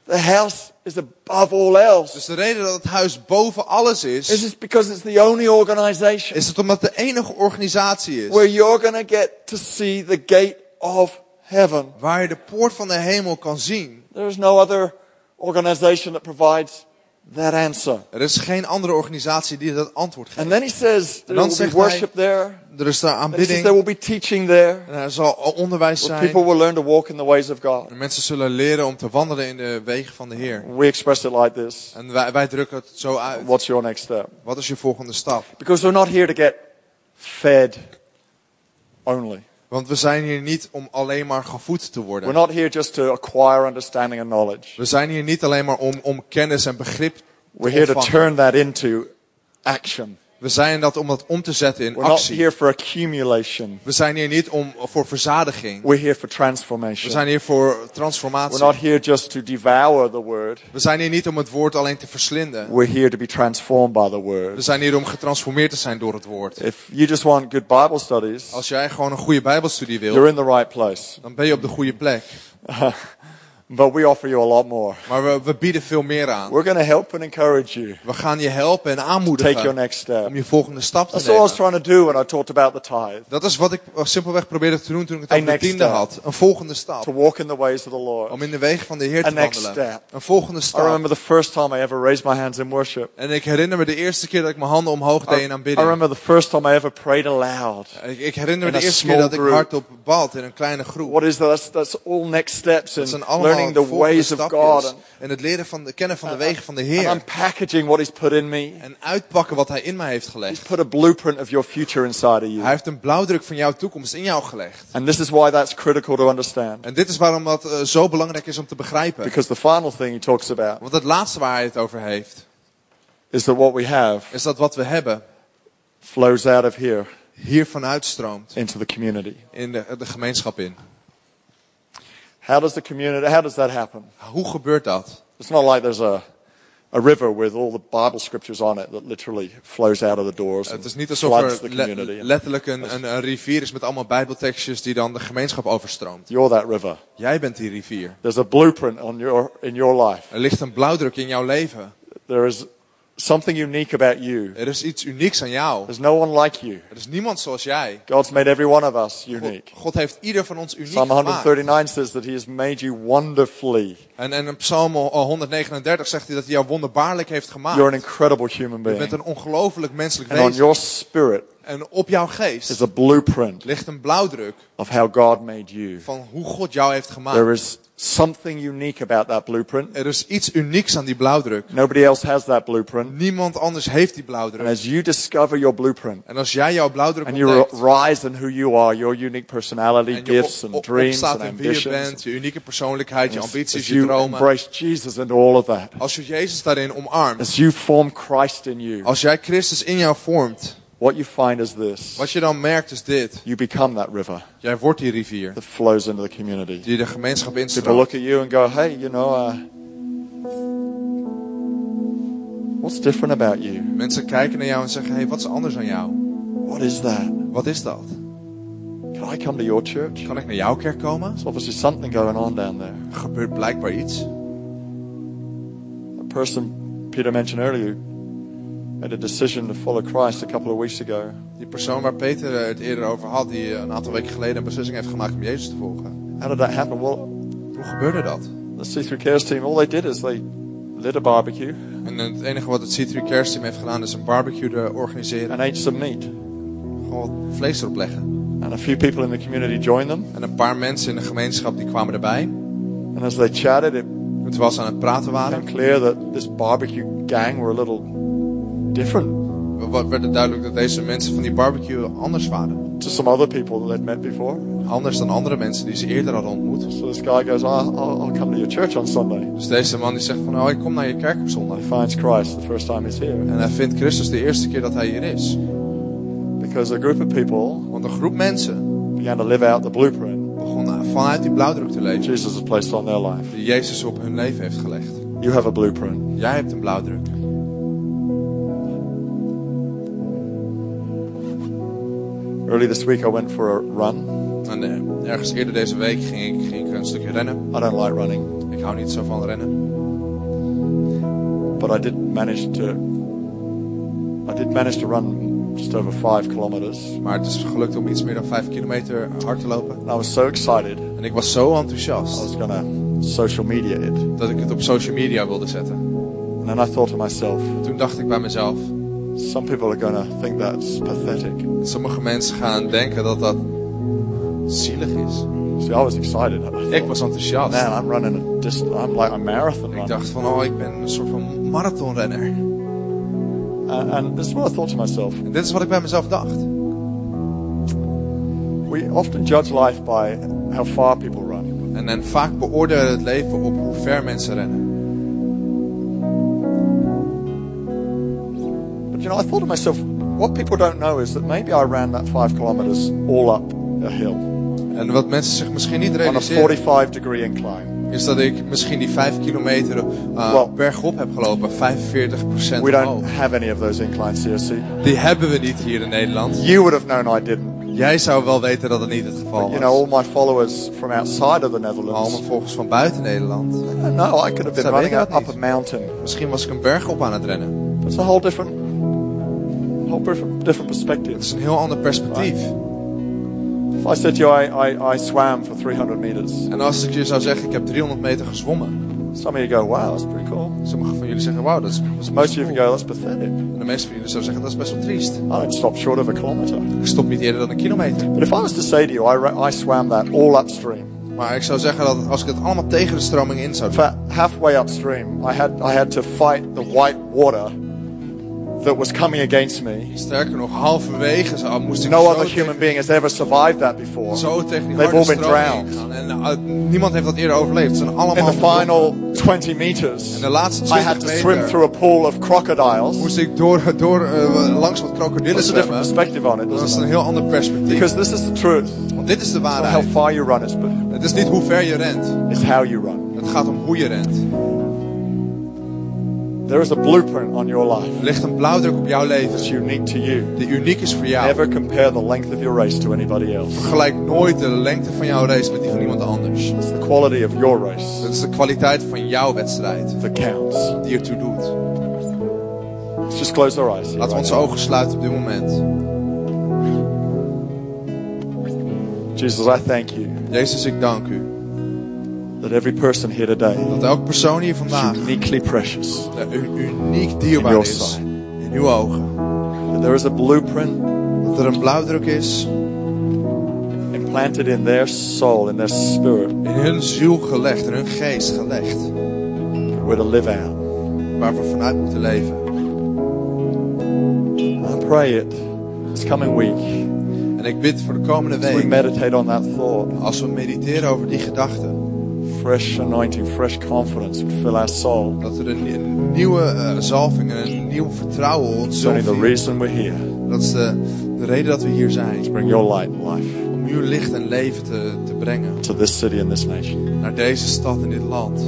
the house is above all else
Dus de reden dat het huis boven alles
is
is,
just because it's the only organization
is het omdat het de enige organisatie is
where you're going to get to see the gate of heaven.
waar je de poort van de hemel kan zien.
There is no other organization that provides that answer.
Er is geen andere organisatie die dat antwoord
And
geeft.
then he says there will be
zegt hij-
worship there.
Er is daar
And he says
aanbidding
there will be teaching there.
en er zal onderwijs zijn.
people will learn to walk in the ways of God.
En mensen zullen leren om te wandelen in de wegen van de Heer.
We express it like this.
En wij, wij drukken het zo uit.
What's your next step?
Wat is je volgende stap?
Because we're not here to get fed only.
Want we zijn hier niet om alleen maar gevoed te
We're
worden.
not here just to acquire understanding and knowledge.
We zijn hier niet alleen maar om, om kennis en begrip te
We're here to turn that into action.
We zijn dat om dat om te zetten in
We're not
actie.
here for accumulation.
We zijn hier niet om, voor verzadiging.
We're here for
We zijn hier voor
We're
transformatie.
not here just to devour the word.
We zijn hier niet om het woord alleen te verslinden.
We're here to be transformed by the
We
word.
zijn hier om getransformeerd te zijn door het woord.
If you just want good Bible studies,
Als jij gewoon een goede bijbelstudie
you're
wil,
in the right place.
dan ben je op de goede plek.
But we offer you a lot more.
Maar we, we bieden veel meer aan.
We're going to help and encourage you.
We gaan je helpen en
Take your
aanmoedigen
next step.
om je volgende stap te
That's all I was
nemen.
trying to do when I talked about the tithe.
Dat is wat ik simpelweg probeerde te doen toen ik het over de
next
tiende
step.
had. Een volgende stap.
To walk in the ways of the Lord.
Om in de wegen van de Heer
A
te
next
wandelen.
step.
Een volgende
I
stap.
remember the first time I ever raised my hands in worship.
En ik herinner me de eerste keer dat ik mijn handen omhoog deed in
I
aanbidding.
remember the first time I ever prayed aloud.
Ik, ik herinner me de eerste keer dat ik hardop bad in een kleine groep.
What is that? That's, that's all next steps
Dat zijn
in
allemaal
learning the ways of. God and,
En het leren van de kennen van de wegen van de
and
Heer.
unpackaging what He's put in me.
En uitpakken wat Hij in mij heeft
He's
gelegd.
put a blueprint of your future inside of
Hij
you.
heeft een blauwdruk van jouw toekomst in jou gelegd.
And this is why that's critical to understand.
En dit is waarom dat eh, zo belangrijk is om te begrijpen.
Because the final thing He talks about
Want het laatste waar hij het over heeft,
is that what we have
is dat wat we hebben
flows out of here
hiervan uitstroomt
into the community.
in de, de gemeenschap in.
How does the community, how does that happen?
Hoe gebeurt dat?
It's not like there's a, a river with all the Bible scriptures on it that literally flows out of the doors and
Het is niet alsof er le- letterlijk een, een, een rivier is met allemaal bijbeltekstjes die dan de gemeenschap overstroomt.
You're that river.
Jij bent die rivier.
There's a blueprint on your, in your life.
Er ligt een blauwdruk in jouw leven.
There is something unique about you.
Er is iets unieks aan jou.
There's no one like you.
Er is niemand zoals jij.
God's made every one of us
God,
unique.
God heeft ieder van ons uniek
Psalm
gemaakt.
139 says that He has made you wonderfully.
En, en in Psalm 139 zegt hij dat hij jou wonderbaarlijk heeft gemaakt.
You're an incredible human
Je bent
being.
een ongelooflijk menselijk
And on
wezen.
your spirit
En op jouw
is
geest
a blueprint
ligt een blauwdruk
of how God made you.
van hoe God jou heeft
There
gemaakt.
is something unique about that blueprint.
Er is iets unieks aan die blauwdruk.
Nobody else has that blueprint.
Niemand anders heeft die
And
blauwdruk.
as you discover your blueprint
En als jij jouw blauwdruk
and you
ontdekt
rise in who you are, your unique personality,
en je
gifts
op,
and dreams and
wie je
ambitions,
bent, je unieke persoonlijkheid, je ambities,
as
je
you
dromen.
embrace Jesus into all of that,
Als je Jezus daarin omarmt,
as you form Christ in you,
als jij Christus in jou vormt,
what you find is this.
wat je dan merkt is dit.
You become that river
Jij wordt die rivier
that flows into the community.
die de gemeenschap
People
instroomt.
look at you and go, hey, you know, uh, what's different about you?
Mensen kijken naar jou en zeggen, hey, wat is anders aan jou?
What is that?
Wat is dat?
Can I come to your church?
Kan ik naar jouw kerk komen?
There's obviously something going on down there.
Er gebeurt blijkbaar iets.
A person Peter mentioned earlier made a decision to follow Christ a couple of weeks ago.
Die persoon waar Peter het eerder over had, die een aantal weken geleden een beslissing heeft gemaakt om Jezus te volgen.
How did that happen? Well,
Hoe gebeurde dat?
the C3 Cares team, all they did is they lit a barbecue
En het enige wat het C3 Cares Team heeft gedaan is een barbecue er organiseren.
and ate some meat.
Gewoon vlees erop leggen.
And a few people in the community joined them.
En een paar mensen in de gemeenschap die kwamen erbij.
And as they chatted, it
En terwijl ze aan het praten waren,
clear that this barbecue gang were a little different
wa- werd het duidelijk dat deze mensen van die barbecue anders waren.
to some other people that they'd met before.
Anders dan andere mensen die ze eerder hadden ontmoet.
So this guy goes, "Oh, I'll, I'll come to your church on Sunday.
Dus deze man die zegt van, oh ik kom naar je kerk op zondag.
He finds Christ the first time he's here.
En hij vindt Christus de eerste keer dat hij hier is.
Because a group of people
Want een groep mensen
began to live out the blueprint
begon vanuit die blauwdruk te leven.
Jesus has placed on their life.
Die Jezus op hun leven heeft gelegd.
You have a blueprint.
Jij hebt een blauwdruk.
Early this week, I went for a run.
En eh, ergens eerder deze week ging ik, ging ik een stukje rennen.
I don't like running,
Ik hou niet zo van rennen.
but I did manage to. I did manage to run just over five kilometers.
Maar het is gelukt om iets meer dan 5 kilometer hard te lopen.
And I was so excited.
En ik was zo
I
enthousiast
was gonna social media it.
dat ik het op social media wilde zetten.
And then I thought to myself,
Toen dacht ik bij mezelf,
some people are gonna think that's pathetic.
sommige mensen gaan denken dat dat zielig is.
See, I was excited. I
Ik
thought,
was enthousiast.
man, I'm running a distance. I'm like a marathon
Ik
runner.
dacht van, oh, ik ben een soort van marathonrenner.
And, and this is what I thought to myself.
En dit is wat ik bij mezelf dacht.
We often judge life by how far people run.
En, en vaak beoordelen we het leven op hoe ver mensen rennen.
You know, I thought to myself, what people don't know is that maybe I ran that five kilometers all up a hill
En wat mensen zich misschien niet
on a
realiseren,
45 degree incline.
is dat ik misschien die 5 kilometer uh,
Well-
bergop heb gelopen, 45%
We don't
omhoog.
have any of those inclines here, see.
Die hebben we niet hier in Nederland.
You would have known I didn't.
Jij zou wel weten dat het niet het geval
You
was.
know, all my followers from outside of the
Al mijn
Netherlands.
volgers van buiten Nederland.
No, I could have been running up a mountain.
Misschien was ik een berg op aan het rennen.
It's a whole different, whole different, different
Het
perspective.
is een heel ander perspectief.
If I said to you, I, I, I swam for 300 meters,
En als ik je zou zeggen, ik heb 300 meter gezwommen.
some of you go, wow, that's pretty cool.
Sommigen van jullie zeggen, wauw, dat is,
Most of
best
you
cool.
go, that's pathetic.
En de meeste van jullie zouden zeggen, dat is best wel triest.
I don't stop short of a kilometer.
Ik stop niet eerder dan een kilometer.
But if I was to say to you, I, I swam that all upstream,
Maar ik zou zeggen dat als ik het allemaal tegen de stroming in zou doen.
halfway upstream, I had, I had to fight the white water that was coming against me.
Sterker nog, halverwege zou, moest ik
No other human being has ever survived that before.
zo tegen die
They've all been drowned.
En uh, niemand heeft dat eerder overleefd. Ze zijn allemaal
In the final 20 meters,
En de laatste
I
20
had to
meter
swim through a pool of crocodiles.
moest ik door, door, uh, langs wat krokodillen
That's a different
zwemmen.
perspective on it,
Dat is een heel ander perspectief.
Because this is the truth.
Want dit is de
Not how
waarheid.
far you run, it's, but
Het is niet hoe ver je rent.
it's how you run.
Het gaat om hoe je rent.
There is a blueprint on your life
Er ligt een blauwdruk op jouw
that's
leven
unique to you.
die uniek is voor jou.
Never compare the length of your race to anybody else.
Vergelijk nooit de lengte van jouw race met die van iemand anders.
It's the quality of your race
Dat is de kwaliteit van jouw wedstrijd
that counts.
die ertoe doet.
Let's just close our eyes.
Laten we
right
onze
now.
ogen sluiten op dit moment.
Jesus, I thank you
Jezus, ik dank u
that every person here today
dat elke persoon hier
is
vandaag
uniquely precious.
u- uniek
In
dierbaar
your
is
sight.
in uw ogen.
That there is a blueprint
Dat er een blauwdruk is
implanted in their soul, in their spirit,
in hun ziel gelegd, in hun geest gelegd.
we're to live out.
Waar we vanuit moeten leven.
I pray it this coming week
En ik bid voor de komende
as we
week,
meditate on that thought.
als we mediteren over die gedachten,
Fresh anointing, fresh confidence would fill our soul.
dat er een, een nieuwe eh, zalving en een nieuw vertrouwen ons zal
the reason we're here
Dat is de, de reden dat we hier zijn.
to bring your light and life
Om uw licht en leven te, te brengen
to this city and this nation.
naar deze stad en dit land.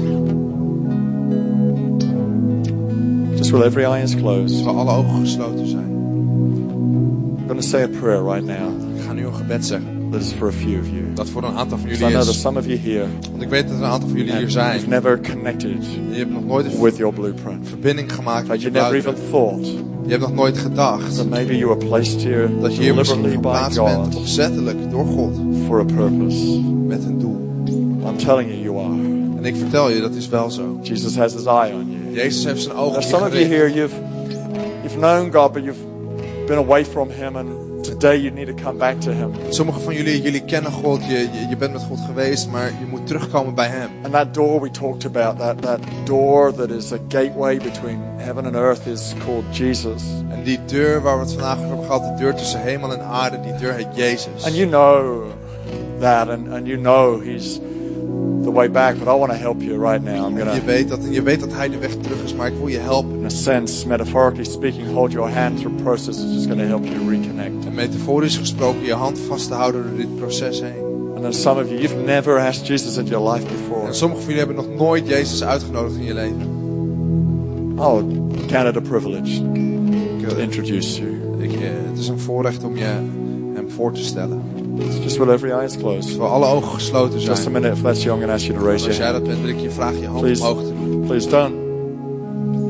Just while every eye is closed,
Waar alle ogen gesloten zijn.
I'm going to say a prayer right now
Ik ga nu een gebed zeggen.
that is for a few of you.
Dat voor een aantal van jullie is.
some of you here
Want ik weet dat er een aantal van jullie hier zijn.
you've never connected
Je hebt nog nooit een
with your blueprint.
verbinding gemaakt met je
you never even thought
Je hebt nog nooit gedacht
that maybe you were placed here
dat je hier misschien geplaatst bent,
God
opzettelijk door God,
for a purpose.
met een doel.
I'm telling you, you are.
En ik vertel je, dat is wel zo.
Jesus has his eye on you.
Jezus heeft zijn ogen op
some
je
of you
gericht.
here, you've, you've known God, but you've been away from Him, and today you need to come back to Him.
Sommigen van jullie, jullie kennen God, je, je, je bent met God geweest, maar je moet terugkomen bij Hem.
And that door we talked about, that, that door that is a gateway between heaven and earth, is called Jesus.
En die deur waar we het vandaag over hebben gehad, de deur tussen hemel en aarde, die deur heet Jezus.
And you know that, and, and you know He's the way back, but I want to help you right now. I'm going
je weet dat je weet dat Hij de weg terug is, maar ik wil je helpen.
in a sense, metaphorically speaking, hold your hand through process that's just going to help you reconnect.
En metaforisch gesproken, je hand vast te houden door dit proces heen.
And then some of you, you've never asked Jesus into your life before.
En sommigen van jullie hebben nog nooit Jezus uitgenodigd in je leven.
Oh, count it a privilege
Ik,
to
eh,
introduce you.
ik, eh, het is een voorrecht om je Hem voor te stellen.
Just with every eye is closed.
Terwijl alle ogen gesloten
Just a
zijn.
minute, if that's you, I'm going to ask you to raise
Als
your
jij
hand.
dat bent, wil ik je vragen je hand
Please.
omhoog te doen.
Please don't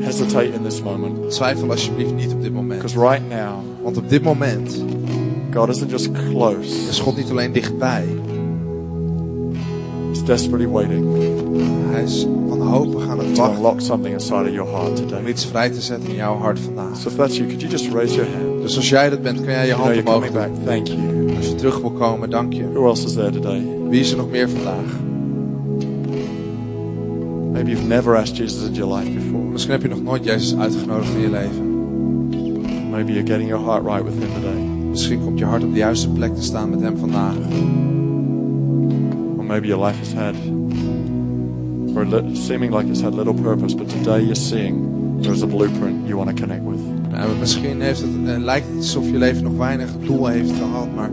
hesitate in this moment.
Twijfel alsjeblieft niet op dit moment.
Because right now,
Want op dit moment
God isn't just close,
is God niet alleen dichtbij.
He's desperately waiting
Hij is wanhopig aan het
to
wachten
unlock something inside of your heart
om
today.
iets vrij te zetten in jouw hart vandaag.
So if that's you, could you just raise your hand?
Dus als jij dat bent, kan jij je
You know
hand omhoog doen.
back. Thank you.
Als je terug wil komen, dank je.
Who else is there today?
Wie is er nog meer vandaag?
Maybe you've never asked Jesus into your life before.
Misschien heb je nog nooit Jezus uitgenodigd in je leven.
Maybe you're getting your heart right with Him today.
Misschien komt je hart op de juiste plek te staan met Hem vandaag.
Or maybe your life has had, or seeming like it's had little purpose, but today you're seeing there's a blueprint you want to connect with.
Nou, misschien heeft het, eh, lijkt het alsof je leven nog weinig doel heeft gehad, maar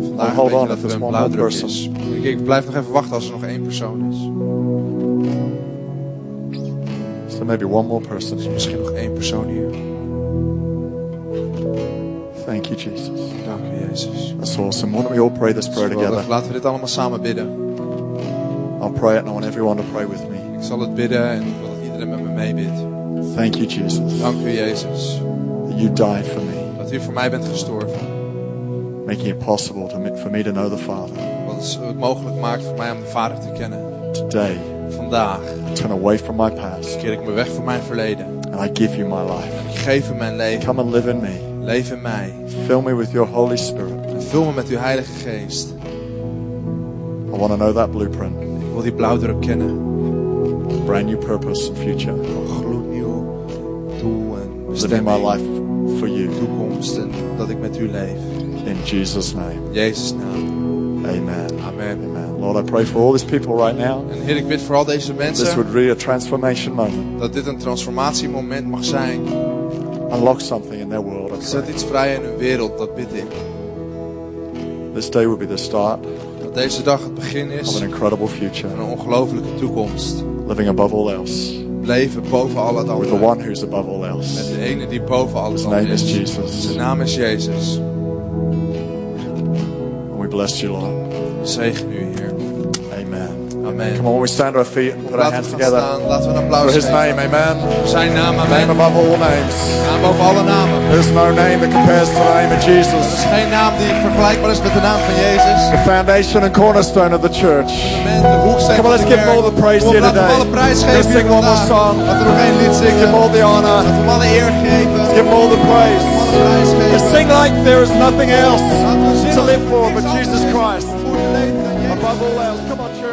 vandaag
Oh, hold on,
dat er
there's
een blauwdruk is. Ik, ik blijf nog even wachten als er nog één persoon is.
So maybe one more person.
Misschien nog één persoon hier.
Thank you, Jesus.
Dank u, Jezus.
That's awesome. Why don't we all pray this prayer
Geweldig.
together?
Laten we dit allemaal samen bidden.
I'll pray it and I want everyone to pray with me.
Ik zal het bidden en ik wil dat iedereen met me meebidt.
Thank you, Jesus,
Dank u, Jezus,
that you died for me,
dat u voor mij bent gestorven.
making it possible to, for me to know the Father.
Wat het mogelijk maakt voor mij om de Vader te kennen.
Today,
Vandaag
I turn away from my past
keer ik me weg van mijn verleden.
and I give you my life.
Ik geef u mijn leven.
Come and live in me.
Leef in mij.
Fill me with your Holy Spirit.
En vul me met uw Heilige Geest.
I want to know that blueprint,
Ik wil die blauwdruk kennen.
brand new purpose and future. Living my life for you.
Toekomst en dat ik met u leef.
In Jesus' name.
Jezus' naam.
Amen.
Amen.
Amen. Lord, I pray for all these people right now.
En Heer, ik bid voor al deze
This
mensen
would be a transformation moment.
dat dit een transformatiemoment mag zijn.
Unlock something in their world. I
Zet iets vrij in hun wereld, dat bid ik.
This day will be the start
Dat deze dag het begin
of
is
an incredible future.
van een ongelofelijke toekomst.
Living above all else.
Leven boven al het
With the
andere.
one who's above all
Met
else.
de ene die boven alles
His
andere
name is
is.
Jesus.
Zijn naam is Jezus.
And we bless you, Lord.
Zegen u.
Amen. Come on, we stand to our feet and put our hands together.
staan. Laten we een
For his name, amen.
Zijn naam,
Name above all names.
Naam boven alle namen.
There's no name that compares to the name of
Er
Jesus.
is geen naam die vergelijkbaar is met de naam van Jezus.
The foundation and cornerstone of the church.
Amen. De hoeksteen
Come on, let's give him all the praise here today.
alle prijs
Let's sing one more song.
Laten we nog één lied
Give him all the honor.
Laten we hem alle eer geven.
Give him all the praise.
Alle prijs
And
geven.
sing like there is nothing else
Laten we zingen
to live for but Jesus Christ.
voor te leven dan Jezus.
Above all else. Come on, church.